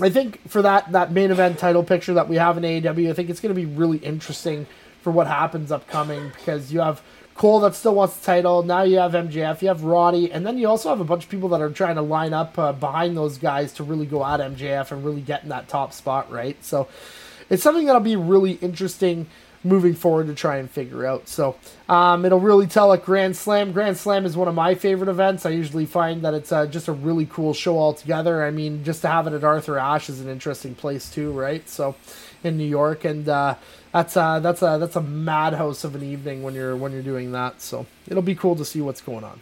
I think for that that main event title picture that we have in AEW, I think it's going to be really interesting for what happens upcoming because you have Cole that still wants the title. Now you have MJF, you have Roddy, and then you also have a bunch of people that are trying to line up uh, behind those guys to really go at MJF and really get in that top spot, right? So it's something that'll be really interesting moving forward to try and figure out. So um, it'll really tell at Grand Slam. Grand Slam is one of my favorite events. I usually find that it's uh, just a really cool show altogether. I mean, just to have it at Arthur Ashe is an interesting place too, right? So in New York, and uh, that's uh, that's a that's a madhouse of an evening when you're when you're doing that. So it'll be cool to see what's going on.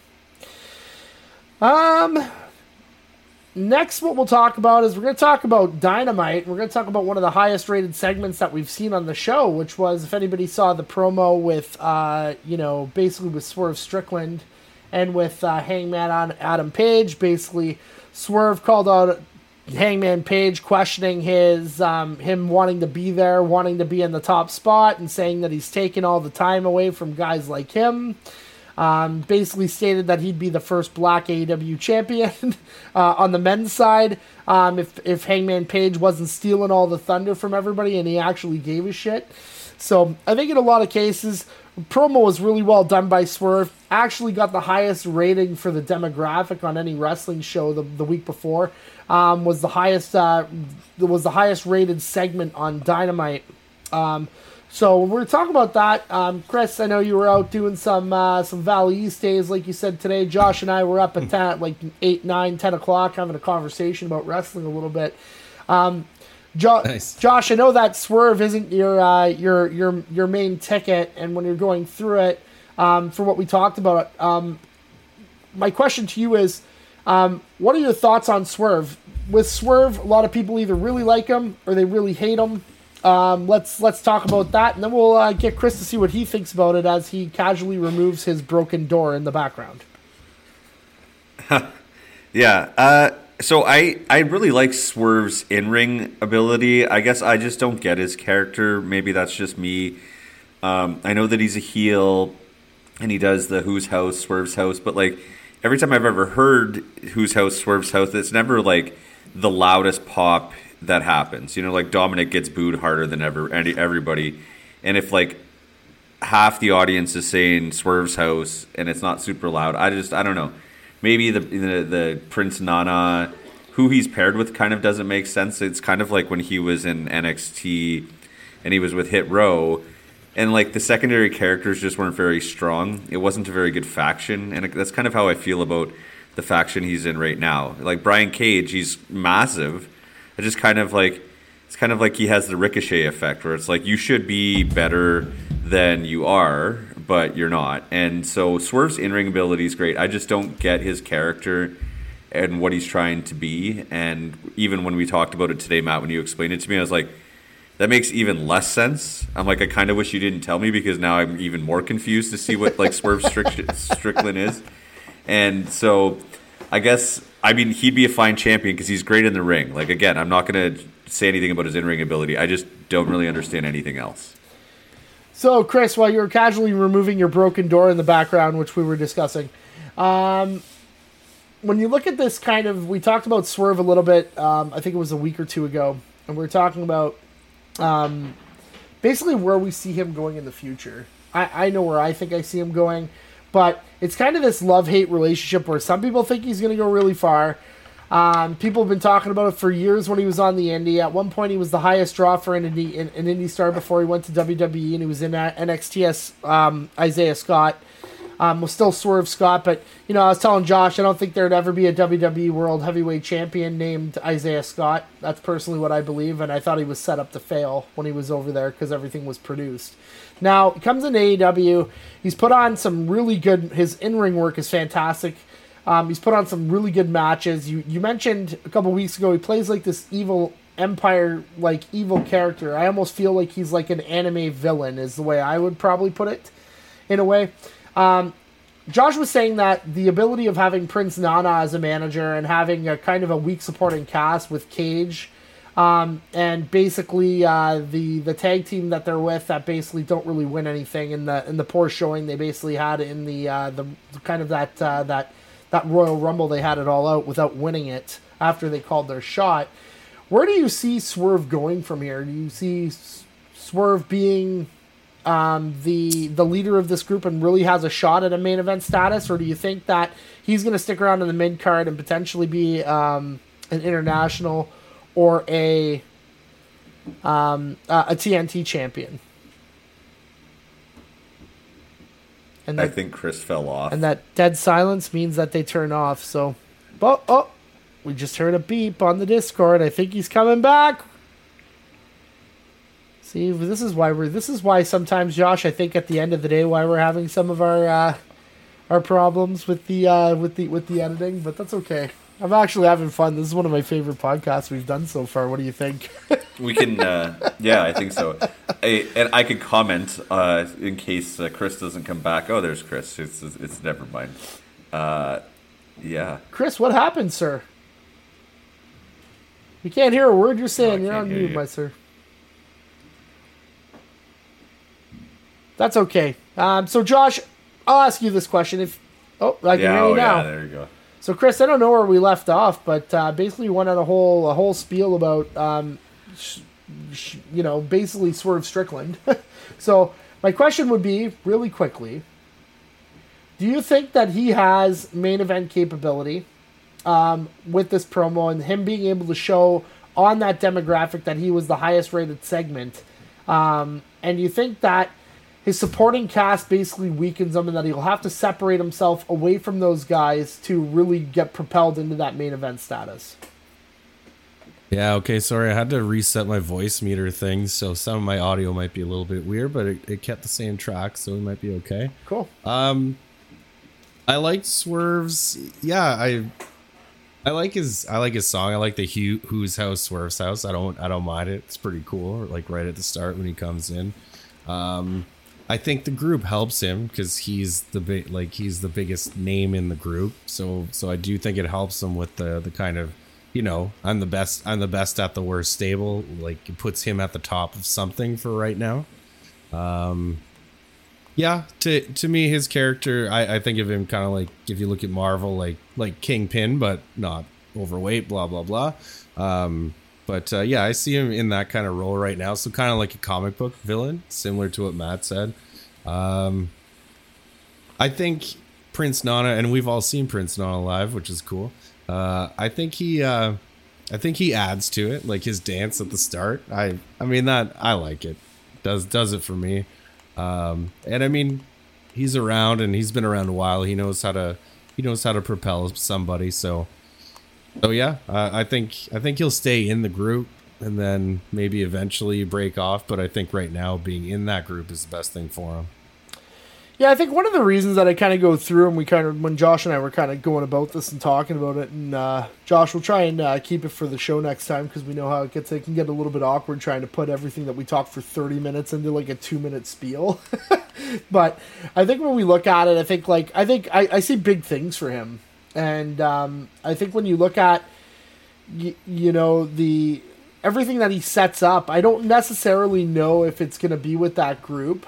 Um, next what we'll talk about is we're going to talk about dynamite we're going to talk about one of the highest rated segments that we've seen on the show which was if anybody saw the promo with uh you know basically with swerve strickland and with uh, hangman on adam page basically swerve called out hangman page questioning his um, him wanting to be there wanting to be in the top spot and saying that he's taking all the time away from guys like him um, basically stated that he'd be the first black AEW champion uh, on the men's side um, if, if Hangman Page wasn't stealing all the thunder from everybody and he actually gave a shit. So I think in a lot of cases, promo was really well done by Swerve. Actually got the highest rating for the demographic on any wrestling show the, the week before. Um, was the highest uh, was the highest rated segment on Dynamite. Um, so we're talking about that. Um, Chris, I know you were out doing some uh, some Valley East days, like you said today. Josh and I were up at 10, like 8, 9, 10 o'clock having a conversation about wrestling a little bit. Um, jo- Nice. Josh, I know that Swerve isn't your uh, your your your main ticket, and when you're going through it, um, for what we talked about, um, my question to you is, um, what are your thoughts on Swerve? With Swerve, a lot of people either really like him or they really hate him. Um, let's let's talk about that, and then we'll uh, get Chris to see what he thinks about it as he casually removes his broken door in the background. Yeah. Uh, so I I really like Swerve's in ring ability. I guess I just don't get his character. Maybe that's just me. Um, I know that he's a heel, and he does the Who's House, Swerve's House, but like every time I've ever heard Who's House, Swerve's House, it's never like the loudest pop that happens. You know, like Dominic gets booed harder than ever everybody, and if like half the audience is saying Swerve's House and it's not super loud, I just I don't know. Maybe the the, the Prince Nana, who he's paired with, kind of doesn't make sense. It's kind of like when he was in NXT and he was with Hit Row and like the secondary characters just weren't very strong. It wasn't a very good faction, and that's kind of how I feel about the faction he's in right now. Like Brian Cage, he's massive. It's just kind of like it's kind of like he has the ricochet effect, where it's like you should be better than you are, but you're not. And so Swerve's in ring ability is great. I just don't get his character and what he's trying to be. And even when we talked about it today, Matt, when you explained it to me, I was like that makes even less sense. I'm like, I kind of wish you didn't tell me because now I'm even more confused to see what like Swerve Strickland is. And so, I guess I mean he'd be a fine champion because he's great in the ring. Like again, I'm not gonna say anything about his in ring ability. I just don't really understand anything else. So, Chris, while you were casually removing your broken door in the background, which we were discussing, um, when you look at this kind of, we talked about Swerve a little bit. Um, I think it was a week or two ago, and we are talking about um, basically where we see him going in the future. I, I know where I think I see him going, but it's kind of this love hate relationship where some people think he's going to go really far. Um, people have been talking about it for years when he was on the indie. At one point, he was the highest draw for an indie, an, indie star before he went to WWE, and he was in NXT's um, Isaiah Scott. Um, was still Swerve Scott, but you know, I was telling Josh, I don't think there'd ever be a WWE World Heavyweight Champion named Isaiah Scott. That's personally what I believe, and I thought he was set up to fail when he was over there because everything was produced. Now he comes in AEW. He's put on some really good. His in ring work is fantastic. Um, he's put on some really good matches. You you mentioned a couple weeks ago he plays like this evil empire like evil character. I almost feel like he's like an anime villain is the way I would probably put it, in a way. Um, Josh was saying that the ability of having Prince Nana as a manager and having a kind of a weak supporting cast with Cage, um, and basically uh, the the tag team that they're with that basically don't really win anything in the in the poor showing they basically had in the uh, the kind of that uh, that that Royal Rumble they had it all out without winning it after they called their shot. Where do you see Swerve going from here? Do you see Swerve being um, the the leader of this group and really has a shot at a main event status, or do you think that he's going to stick around in the mid card and potentially be um, an international or a um, uh, a TNT champion? And that, I think Chris fell off. And that dead silence means that they turn off. So, oh, oh, we just heard a beep on the Discord. I think he's coming back. See, this is why we're. This is why sometimes, Josh. I think at the end of the day, why we're having some of our uh, our problems with the uh, with the with the editing. But that's okay. I'm actually having fun. This is one of my favorite podcasts we've done so far. What do you think? we can, uh, yeah, I think so. I, and I could comment uh, in case uh, Chris doesn't come back. Oh, there's Chris. It's it's never mind. Uh, yeah, Chris, what happened, sir? We can't hear a word you're saying. No, you're on mute, you. my sir. That's okay. Um, so, Josh, I'll ask you this question. If oh, I can yeah, hear you oh, now. Yeah, there you go. So, Chris, I don't know where we left off, but uh, basically, we went on a whole a whole spiel about, um, sh- sh- you know, basically Swerve Strickland. so, my question would be really quickly: Do you think that he has main event capability um, with this promo and him being able to show on that demographic that he was the highest rated segment? Um, and you think that his supporting cast basically weakens him and that he'll have to separate himself away from those guys to really get propelled into that main event status. Yeah, okay, sorry. I had to reset my voice meter thing, so some of my audio might be a little bit weird, but it, it kept the same track, so we might be okay. Cool. Um I like Swerve's yeah, I I like his I like his song. I like the Hugh, Who's House Swerve's House. I don't I don't mind it. It's pretty cool. Like right at the start when he comes in. Um I think the group helps him because he's the big, like he's the biggest name in the group. So, so I do think it helps him with the the kind of you know, I'm the best. I'm the best at the worst stable. Like it puts him at the top of something for right now. Um, yeah, to to me, his character, I, I think of him kind of like if you look at Marvel, like like Kingpin, but not overweight. Blah blah blah. Um, but uh, yeah, I see him in that kind of role right now. So kind of like a comic book villain, similar to what Matt said. Um, I think Prince Nana, and we've all seen Prince Nana live, which is cool. Uh, I think he, uh, I think he adds to it, like his dance at the start. I, I mean that I like it. Does does it for me. Um, and I mean, he's around and he's been around a while. He knows how to, he knows how to propel somebody. So, so yeah, uh, I think I think he'll stay in the group and then maybe eventually break off. But I think right now being in that group is the best thing for him. Yeah, I think one of the reasons that I kind of go through and we kind of when Josh and I were kind of going about this and talking about it, and uh, Josh will try and uh, keep it for the show next time because we know how it gets. It can get a little bit awkward trying to put everything that we talk for thirty minutes into like a two minute spiel. but I think when we look at it, I think like I think I, I see big things for him, and um, I think when you look at y- you know the everything that he sets up, I don't necessarily know if it's going to be with that group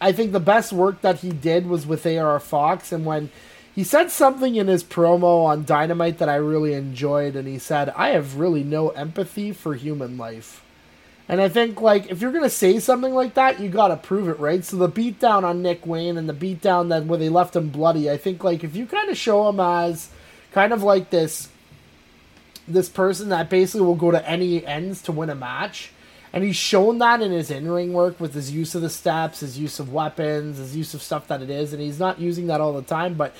I think the best work that he did was with AR Fox, and when he said something in his promo on Dynamite that I really enjoyed, and he said, "I have really no empathy for human life." And I think like if you're gonna say something like that, you gotta prove it, right? So the beatdown on Nick Wayne and the beatdown that where they left him bloody, I think like if you kind of show him as kind of like this this person that basically will go to any ends to win a match and he's shown that in his in-ring work with his use of the steps, his use of weapons, his use of stuff that it is, and he's not using that all the time, but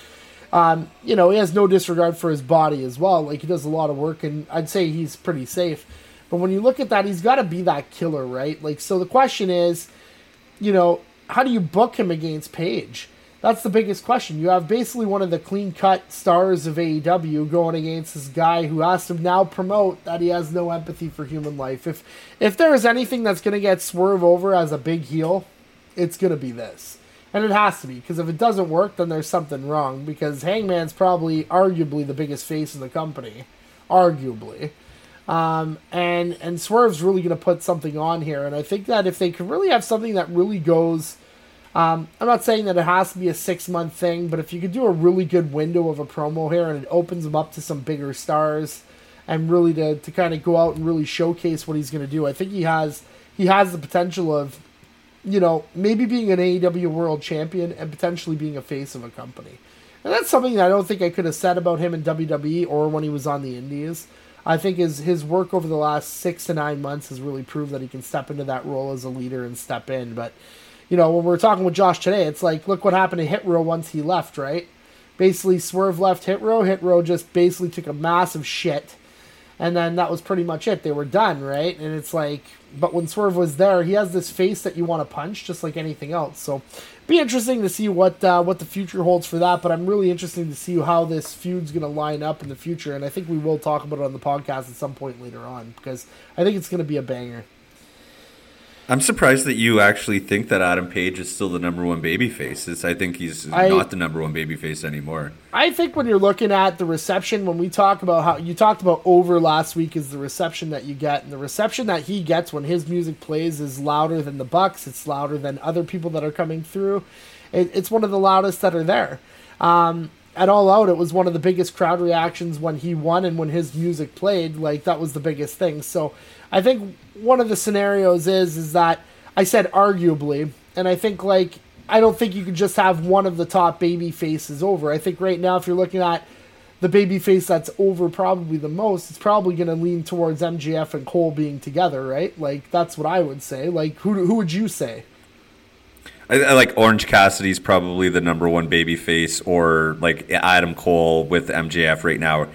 um, you know, he has no disregard for his body as well. Like he does a lot of work, and I'd say he's pretty safe. But when you look at that, he's got to be that killer, right? Like, so the question is, you know, how do you book him against Page? That's the biggest question. You have basically one of the clean cut stars of AEW going against this guy who has to now promote that he has no empathy for human life. If if there is anything that's going to get Swerve over as a big heel, it's going to be this. And it has to be, because if it doesn't work, then there's something wrong. Because Hangman's probably, arguably, the biggest face in the company. Arguably. Um, and, and Swerve's really going to put something on here. And I think that if they could really have something that really goes um, I'm not saying that it has to be a six month thing, but if you could do a really good window of a promo here and it opens him up to some bigger stars and really to, to kind of go out and really showcase what he's going to do, I think he has he has the potential of, you know, maybe being an AEW World Champion and potentially being a face of a company. And that's something that I don't think I could have said about him in WWE or when he was on the Indies. I think his his work over the last six to nine months has really proved that he can step into that role as a leader and step in. But you know, when we are talking with Josh today, it's like, look what happened to Hit Row once he left, right? Basically, Swerve left Hit Row. Hit Row just basically took a massive shit. And then that was pretty much it. They were done, right? And it's like, but when Swerve was there, he has this face that you want to punch, just like anything else. So, be interesting to see what uh, what the future holds for that. But I'm really interested to see how this feud's going to line up in the future. And I think we will talk about it on the podcast at some point later on because I think it's going to be a banger. I'm surprised that you actually think that Adam Page is still the number one babyface. I think he's I, not the number one babyface anymore. I think when you're looking at the reception, when we talk about how you talked about over last week, is the reception that you get, and the reception that he gets when his music plays is louder than the Bucks. It's louder than other people that are coming through. It, it's one of the loudest that are there. Um, at All Out, it was one of the biggest crowd reactions when he won and when his music played. Like that was the biggest thing. So I think one of the scenarios is is that I said arguably, and I think like I don't think you could just have one of the top baby faces over. I think right now if you're looking at the baby face that's over probably the most, it's probably going to lean towards MJF and Cole being together, right? Like that's what I would say. Like who who would you say? I, I like Orange Cassidy's probably the number one baby face, or like Adam Cole with MJF right now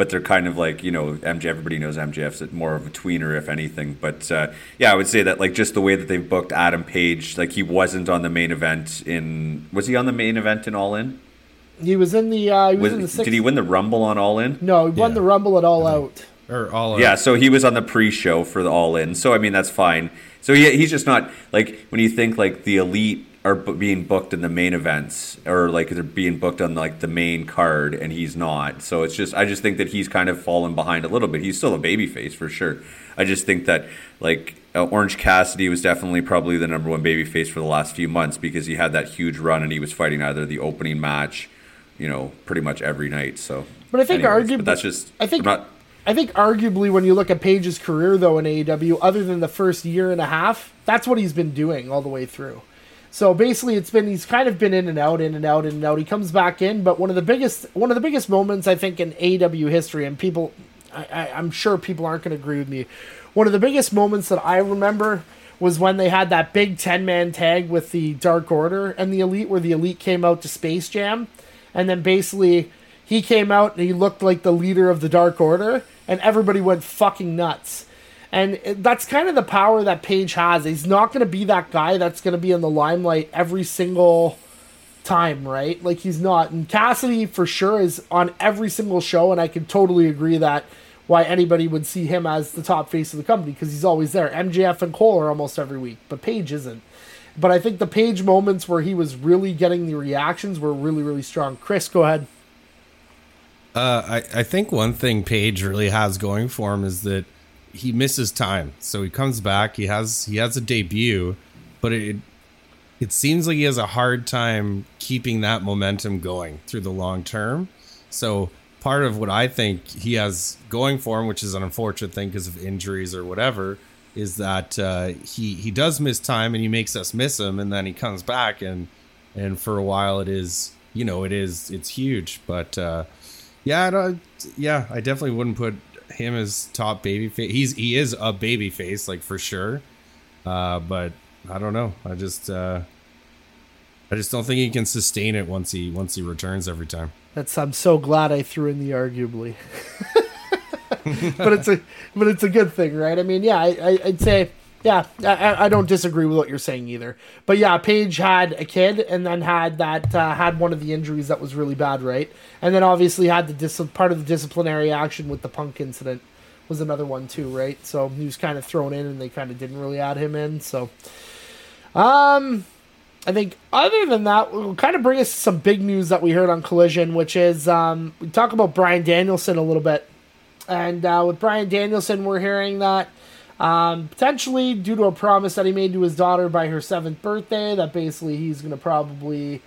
but they're kind of like you know MJ. Everybody knows MJF's more of a tweener, if anything. But uh, yeah, I would say that like just the way that they've booked Adam Page, like he wasn't on the main event in. Was he on the main event in All In? He was in the. Uh, he was, was in the sixth. Did he win the Rumble on All In? No, he won yeah. the Rumble at All Out. Or All Out. Yeah, so he was on the pre-show for the All In. So I mean that's fine. So he, he's just not like when you think like the elite are b- being booked in the main events or like they're being booked on like the main card and he's not. So it's just I just think that he's kind of fallen behind a little bit. He's still a babyface for sure. I just think that like uh, Orange Cassidy was definitely probably the number one babyface for the last few months because he had that huge run and he was fighting either the opening match, you know, pretty much every night. So, but I think anyways, arguably that's just I think not. I think arguably when you look at Page's career though in AEW, other than the first year and a half, that's what he's been doing all the way through. So basically, it's been he's kind of been in and out, in and out, in and out. He comes back in, but one of the biggest one of the biggest moments I think in AW history, and people, I, I'm sure people aren't going to agree with me. One of the biggest moments that I remember was when they had that big ten man tag with the Dark Order and the Elite, where the Elite came out to Space Jam, and then basically he came out and he looked like the leader of the Dark Order, and everybody went fucking nuts. And that's kind of the power that Page has. He's not going to be that guy that's going to be in the limelight every single time, right? Like he's not. And Cassidy for sure is on every single show, and I can totally agree that why anybody would see him as the top face of the company because he's always there. MJF and Cole are almost every week, but Page isn't. But I think the Page moments where he was really getting the reactions were really, really strong. Chris, go ahead. Uh, I, I think one thing Page really has going for him is that he misses time. So he comes back, he has he has a debut, but it it seems like he has a hard time keeping that momentum going through the long term. So part of what I think he has going for him, which is an unfortunate thing because of injuries or whatever, is that uh, he he does miss time and he makes us miss him, and then he comes back and and for a while it is you know it is it's huge, but. Uh, yeah, I yeah, I definitely wouldn't put him as top baby face. He's he is a baby face, like for sure. Uh, but I don't know. I just uh, I just don't think he can sustain it once he once he returns every time. That's I'm so glad I threw in the arguably. but it's a but it's a good thing, right? I mean, yeah, I, I I'd say yeah, I, I don't disagree with what you're saying either. But yeah, Page had a kid and then had that uh, had one of the injuries that was really bad, right? And then obviously had the dis- part of the disciplinary action with the punk incident was another one too, right? So he was kind of thrown in and they kind of didn't really add him in. So um I think other than that, we'll kind of bring us some big news that we heard on Collision, which is um, we talk about Bryan Danielson a little bit. And uh, with Bryan Danielson, we're hearing that um, potentially due to a promise that he made to his daughter by her seventh birthday, that basically he's going to probably,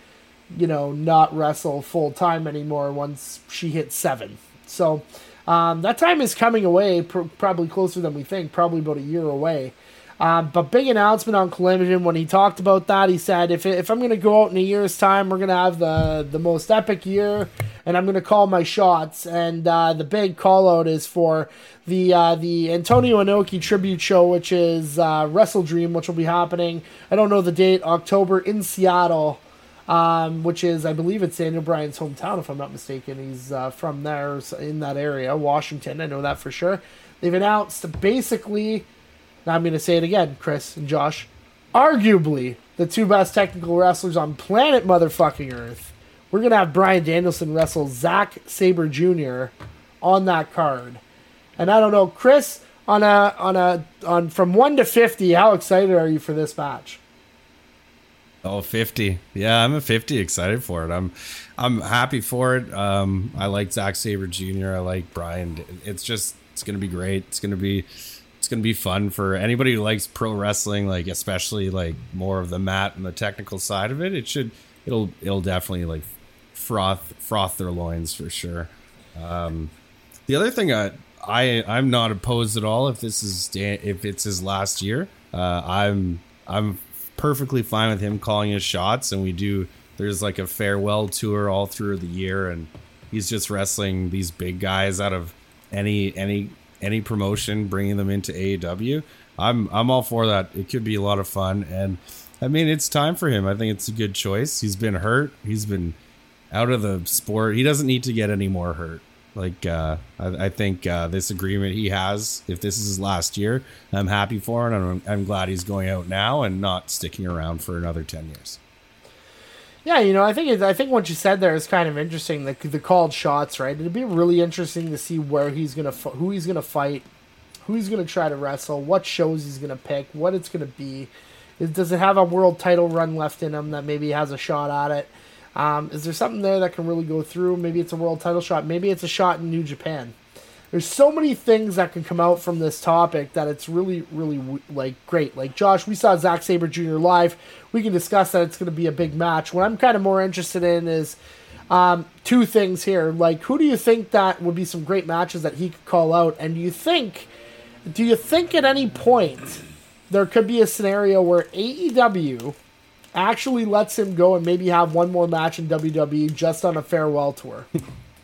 you know, not wrestle full time anymore once she hits seven. So um, that time is coming away, pr- probably closer than we think, probably about a year away. Um, but big announcement on Collision when he talked about that. He said, "If if I'm going to go out in a year's time, we're going to have the the most epic year, and I'm going to call my shots." And uh, the big call out is for the uh, the Antonio Inoki tribute show, which is uh, Wrestle Dream, which will be happening. I don't know the date, October in Seattle. Um, which is, I believe, it's Daniel Bryan's hometown, if I'm not mistaken. He's uh, from there, in that area, Washington. I know that for sure. They've announced basically now I'm going to say it again, Chris and Josh. Arguably the two best technical wrestlers on planet motherfucking Earth. We're going to have Bryan Danielson wrestle Zack Sabre Jr. on that card. And I don't know, Chris, on a on a on from 1 to 50, how excited are you for this match? Oh, 50. Yeah, I'm a 50 excited for it. I'm I'm happy for it. Um, I like Zack Sabre Jr. I like Brian. It's just it's going to be great. It's going to be going to be fun for anybody who likes pro wrestling, like especially like more of the mat and the technical side of it. It should it'll it'll definitely like froth froth their loins for sure. Um, the other thing I I I'm not opposed at all if this is Dan, if it's his last year. Uh, I'm I'm perfectly fine with him calling his shots, and we do. There's like a farewell tour all through the year, and he's just wrestling these big guys out of any any any promotion, bringing them into AEW. I'm I'm all for that. It could be a lot of fun, and I mean it's time for him. I think it's a good choice. He's been hurt. He's been out of the sport. He doesn't need to get any more hurt. Like uh, I, I think uh, this agreement he has, if this is his last year, I'm happy for. And I'm, I'm glad he's going out now and not sticking around for another ten years. Yeah, you know, I think I think what you said there is kind of interesting. The the called shots, right? It'd be really interesting to see where he's gonna who he's gonna fight, who he's gonna try to wrestle, what shows he's gonna pick, what it's gonna be. Is, does it have a world title run left in him that maybe has a shot at it? Um, is there something there that can really go through? Maybe it's a world title shot. Maybe it's a shot in New Japan. There's so many things that can come out from this topic that it's really, really like great. Like Josh, we saw Zack Sabre Jr. live. We can discuss that it's going to be a big match. What I'm kind of more interested in is um, two things here. Like, who do you think that would be some great matches that he could call out? And do you think, do you think at any point there could be a scenario where AEW actually lets him go and maybe have one more match in WWE just on a farewell tour.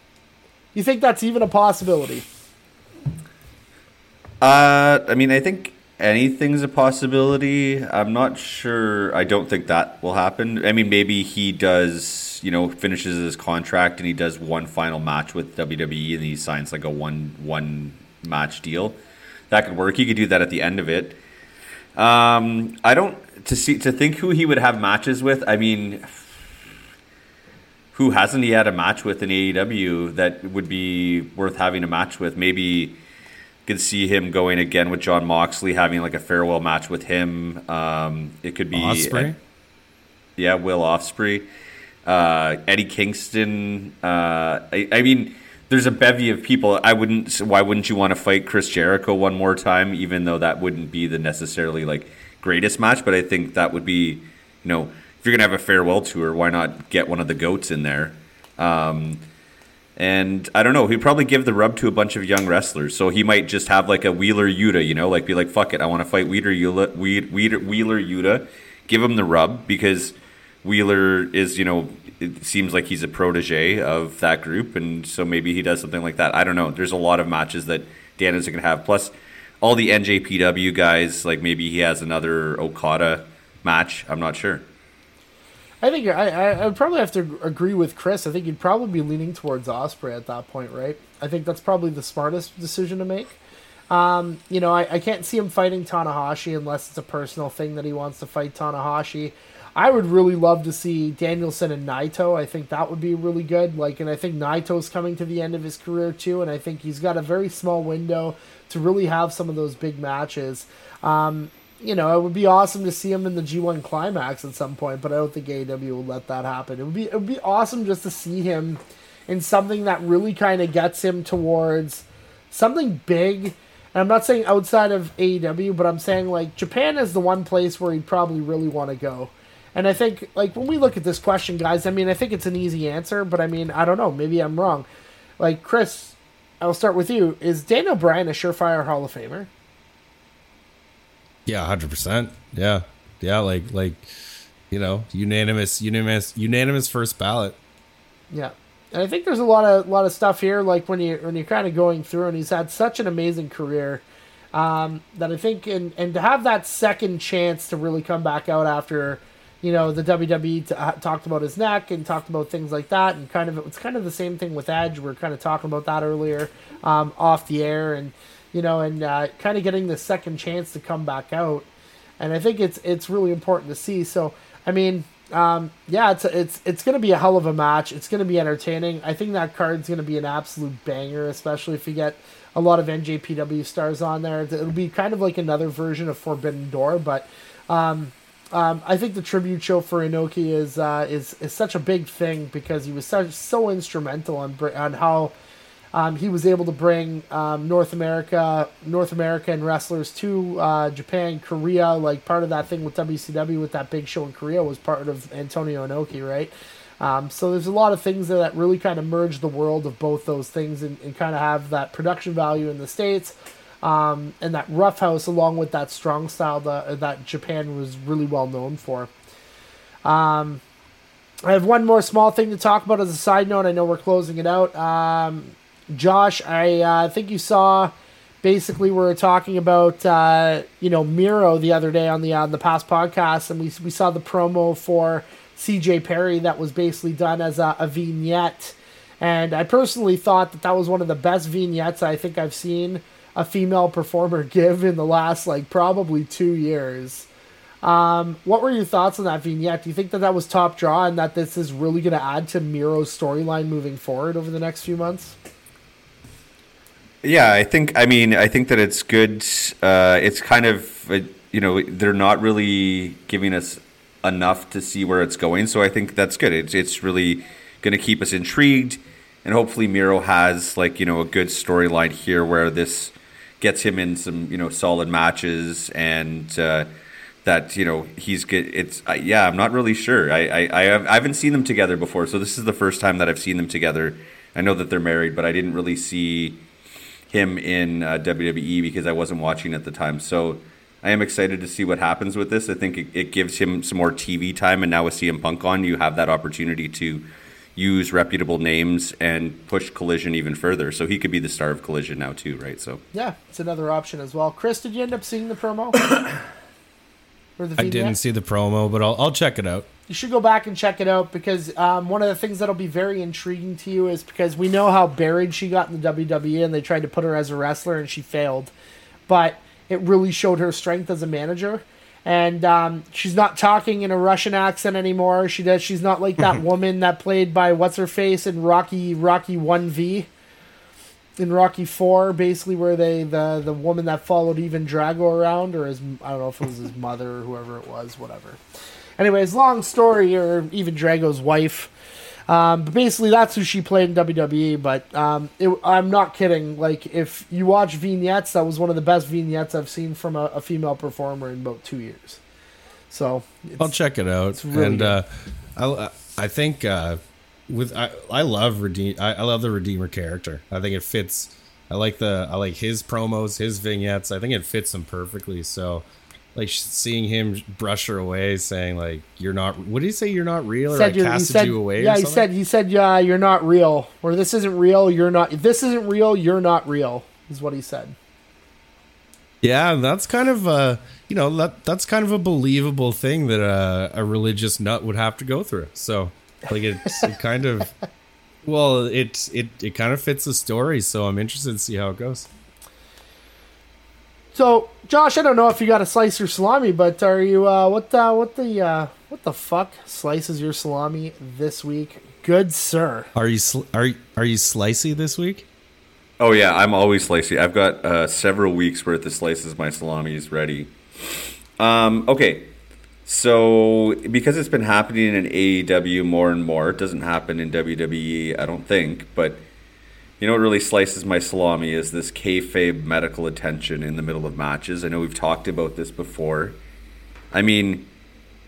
you think that's even a possibility? Uh, I mean, I think anything's a possibility. I'm not sure. I don't think that will happen. I mean, maybe he does, you know, finishes his contract and he does one final match with WWE and he signs like a one one match deal. That could work. He could do that at the end of it. Um, I don't to see to think who he would have matches with. I mean, who hasn't he had a match with in AEW that would be worth having a match with? Maybe could see him going again with Jon Moxley, having like a farewell match with him. Um, it could be Ospreay. yeah, Will Ospreay, uh, Eddie Kingston. Uh, I, I mean there's a bevy of people. I wouldn't. Why wouldn't you want to fight Chris Jericho one more time? Even though that wouldn't be the necessarily like greatest match, but I think that would be, you know, if you're gonna have a farewell tour, why not get one of the goats in there? Um, and I don't know, he'd probably give the rub to a bunch of young wrestlers. So he might just have like a Wheeler Yuta, you know, like be like, fuck it, I want to fight Wheeler Yuta, Wheeler, Wheeler Yuta, give him the rub because Wheeler is, you know, it seems like he's a protege of that group, and so maybe he does something like that. I don't know. There's a lot of matches that Dan is going to have. Plus, all the NJPW guys, like maybe he has another Okada match. I'm not sure. I think I, I would probably have to agree with Chris. I think you'd probably be leaning towards Ospreay at that point, right? I think that's probably the smartest decision to make. Um, you know, I, I can't see him fighting Tanahashi unless it's a personal thing that he wants to fight Tanahashi. I would really love to see Danielson and Naito. I think that would be really good. Like, and I think Naito's coming to the end of his career too, and I think he's got a very small window to really have some of those big matches. Um, you know, it would be awesome to see him in the G1 climax at some point, but I don't think AEW will let that happen. It would be it would be awesome just to see him in something that really kind of gets him towards something big. And I'm not saying outside of AEW, but I'm saying like Japan is the one place where he'd probably really want to go. And I think, like, when we look at this question, guys, I mean, I think it's an easy answer, but I mean, I don't know. Maybe I'm wrong. Like, Chris, I'll start with you. Is Daniel Bryan a surefire Hall of Famer? Yeah, hundred percent. Yeah, yeah. Like, like, you know, unanimous, unanimous, unanimous first ballot. Yeah, and I think there's a lot of lot of stuff here. Like when you when you're kind of going through, and he's had such an amazing career um, that I think, and and to have that second chance to really come back out after you know, the WWE t- uh, talked about his neck and talked about things like that, and kind of it's kind of the same thing with Edge. We are kind of talking about that earlier um, off the air, and you know, and uh, kind of getting the second chance to come back out, and I think it's it's really important to see. So, I mean, um, yeah, it's it's it's going to be a hell of a match. It's going to be entertaining. I think that card's going to be an absolute banger, especially if you get a lot of NJPW stars on there. It'll be kind of like another version of Forbidden Door, but. Um, um, I think the tribute show for Inoki is uh, is is such a big thing because he was such, so instrumental on on how um, he was able to bring um, North America North American wrestlers to uh, Japan, Korea. Like part of that thing with WCW with that big show in Korea was part of Antonio Inoki, right? Um, so there's a lot of things that really kind of merge the world of both those things and, and kind of have that production value in the states um, and that roughhouse along with that strong style that, that Japan was really well known for. Um, I have one more small thing to talk about as a side note. I know we're closing it out. Um, Josh, I uh, think you saw basically we were talking about uh, you know Miro the other day on the on the past podcast, and we we saw the promo for CJ Perry that was basically done as a, a vignette. And I personally thought that that was one of the best vignettes I think I've seen a female performer give in the last like probably two years. Um, what were your thoughts on that vignette? Do you think that that was top draw and that this is really going to add to Miro's storyline moving forward over the next few months? Yeah, I think. I mean, I think that it's good. Uh, it's kind of. you know they're not really giving us enough to see where it's going. So I think that's good. It's it's really going to keep us intrigued, and hopefully Miro has like you know a good storyline here where this gets him in some you know solid matches and. Uh, that you know he's good. It's uh, yeah, I'm not really sure. I I I, I haven't seen them together before, so this is the first time that I've seen them together. I know that they're married, but I didn't really see him in uh, WWE because I wasn't watching at the time. So I am excited to see what happens with this. I think it, it gives him some more TV time, and now with CM Punk on, you have that opportunity to use reputable names and push Collision even further. So he could be the star of Collision now too, right? So yeah, it's another option as well. Chris, did you end up seeing the promo? or the I didn't see the promo, but I'll I'll check it out. You should go back and check it out because um, one of the things that'll be very intriguing to you is because we know how buried she got in the WWE and they tried to put her as a wrestler and she failed, but it really showed her strength as a manager and um, she's not talking in a Russian accent anymore. She does. She's not like that woman that played by what's her face in Rocky Rocky One V. In Rocky Four, basically where they the the woman that followed Ivan Drago around, or his I don't know if it was his mother or whoever it was, whatever. Anyways, long story, or even Drago's wife. Um, but basically, that's who she played in WWE. But um, it, I'm not kidding. Like, if you watch vignettes, that was one of the best vignettes I've seen from a, a female performer in about two years. So I'll check it out. Really and uh, I, I think uh, with I, I love redeem I, I love the Redeemer character. I think it fits. I like the I like his promos, his vignettes. I think it fits him perfectly. So like seeing him brush her away, saying like "You're not." What did he say? You're not real, or said I casted said, you away. Yeah, he said he said yeah, you're not real, or this isn't real. You're not. This isn't real. You're not real. Is what he said. Yeah, that's kind of a you know that that's kind of a believable thing that a, a religious nut would have to go through. So like it's it kind of well it it it kind of fits the story. So I'm interested to see how it goes. So, Josh, I don't know if you got a slice your salami, but are you uh, what the what the uh, what the fuck slices your salami this week, good sir? Are you sl- are are you slicey this week? Oh yeah, I'm always slicey. I've got uh, several weeks worth of slices. My salami is ready. Um, okay, so because it's been happening in AEW more and more, it doesn't happen in WWE, I don't think, but you know what really slices my salami is this kayfabe medical attention in the middle of matches. I know we've talked about this before. I mean,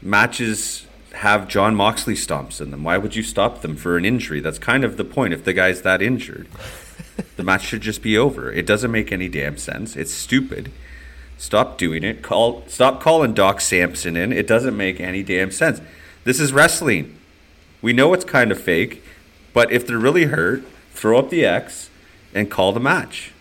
matches have Jon Moxley stomps in them. Why would you stop them for an injury? That's kind of the point. If the guy's that injured, the match should just be over. It doesn't make any damn sense. It's stupid. Stop doing it. Call stop calling Doc Sampson in. It doesn't make any damn sense. This is wrestling. We know it's kind of fake, but if they're really hurt, throw up the X, and call the match.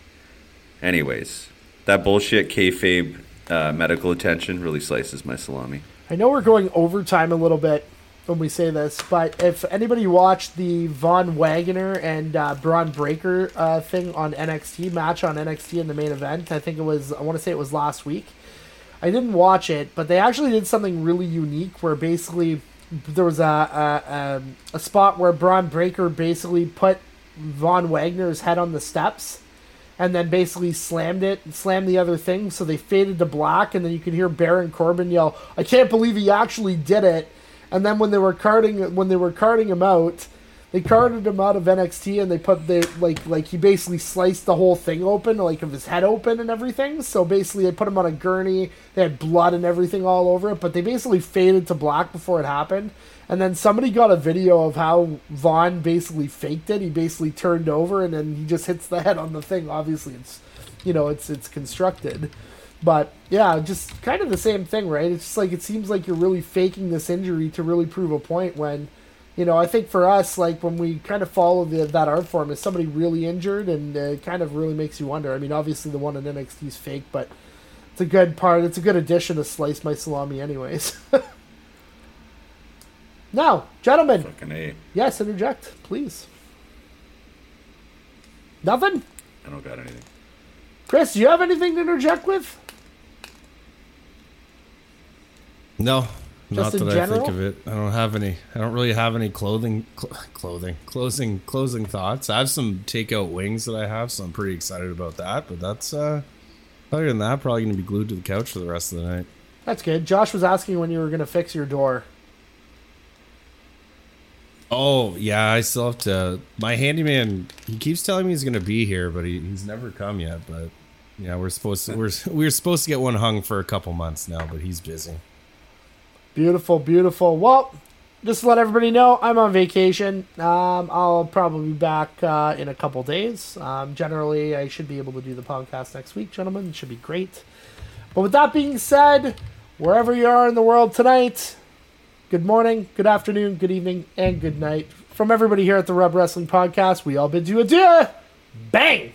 Anyways, that bullshit kayfabe uh, medical attention really slices my salami. I know we're going overtime a little bit when we say this, but if anybody watched the Von Wagner and uh, Bron Breakker uh, thing on NXT match on NXT in the main event, I think it was I want to say it was last week. I didn't watch it, but they actually did something really unique where basically there was a a, a, um, a spot where Bron Breakker basically put Von Wagner's head on the steps and then basically slammed it and slammed the other thing. So they faded to black, and then you could hear Baron Corbin yell, "I can't believe he actually did it!" And then when they were carting when they were carting him out, they carted him out of NXT, and they put the like like he basically sliced the whole thing open, like of his head open and everything. So basically, they put him on a gurney. They had blood and everything all over it, but they basically faded to black before it happened. And then somebody got a video of how Von basically faked it. He basically turned over and then he just hits the head on the thing. Obviously, it's you know it's it's constructed, but yeah, just kind of the same thing, right? It's just like it seems like you're really faking this injury to really prove a point when. You know, I think for us, like when we kind of follow the, that art form, is somebody really injured, and it kind of really makes you wonder. I mean, obviously the one in NXT is fake, but it's a good part. It's a good addition to slice my salami, anyways. Now, gentlemen. Fucking A. Yes, interject, please. Nothing? I don't got anything. Chris, do you have anything to interject with? No, Just not that general? I think of it. I don't have any. I don't really have any clothing, cl- clothing, closing, closing thoughts. I have some takeout wings that I have, so I'm pretty excited about that. But that's uh, Other than that, probably going to be glued to the couch for the rest of the night. That's good. Josh was asking when you were going to fix your door. Oh yeah, I still have to. My handyman, he keeps telling me he's going to be here, but he, he's never come yet. But yeah, we're supposed to we're we're supposed to get one hung for a couple months now, but he's busy. Beautiful, beautiful. Well, just to let everybody know, I'm on vacation. Um, I'll probably be back uh, in a couple days. Um, generally, I should be able to do the podcast next week, gentlemen. It should be great. But with that being said, wherever you are in the world tonight, good morning, good afternoon, good evening, and good night. From everybody here at the Rub Wrestling Podcast, we all bid you adieu. Bang!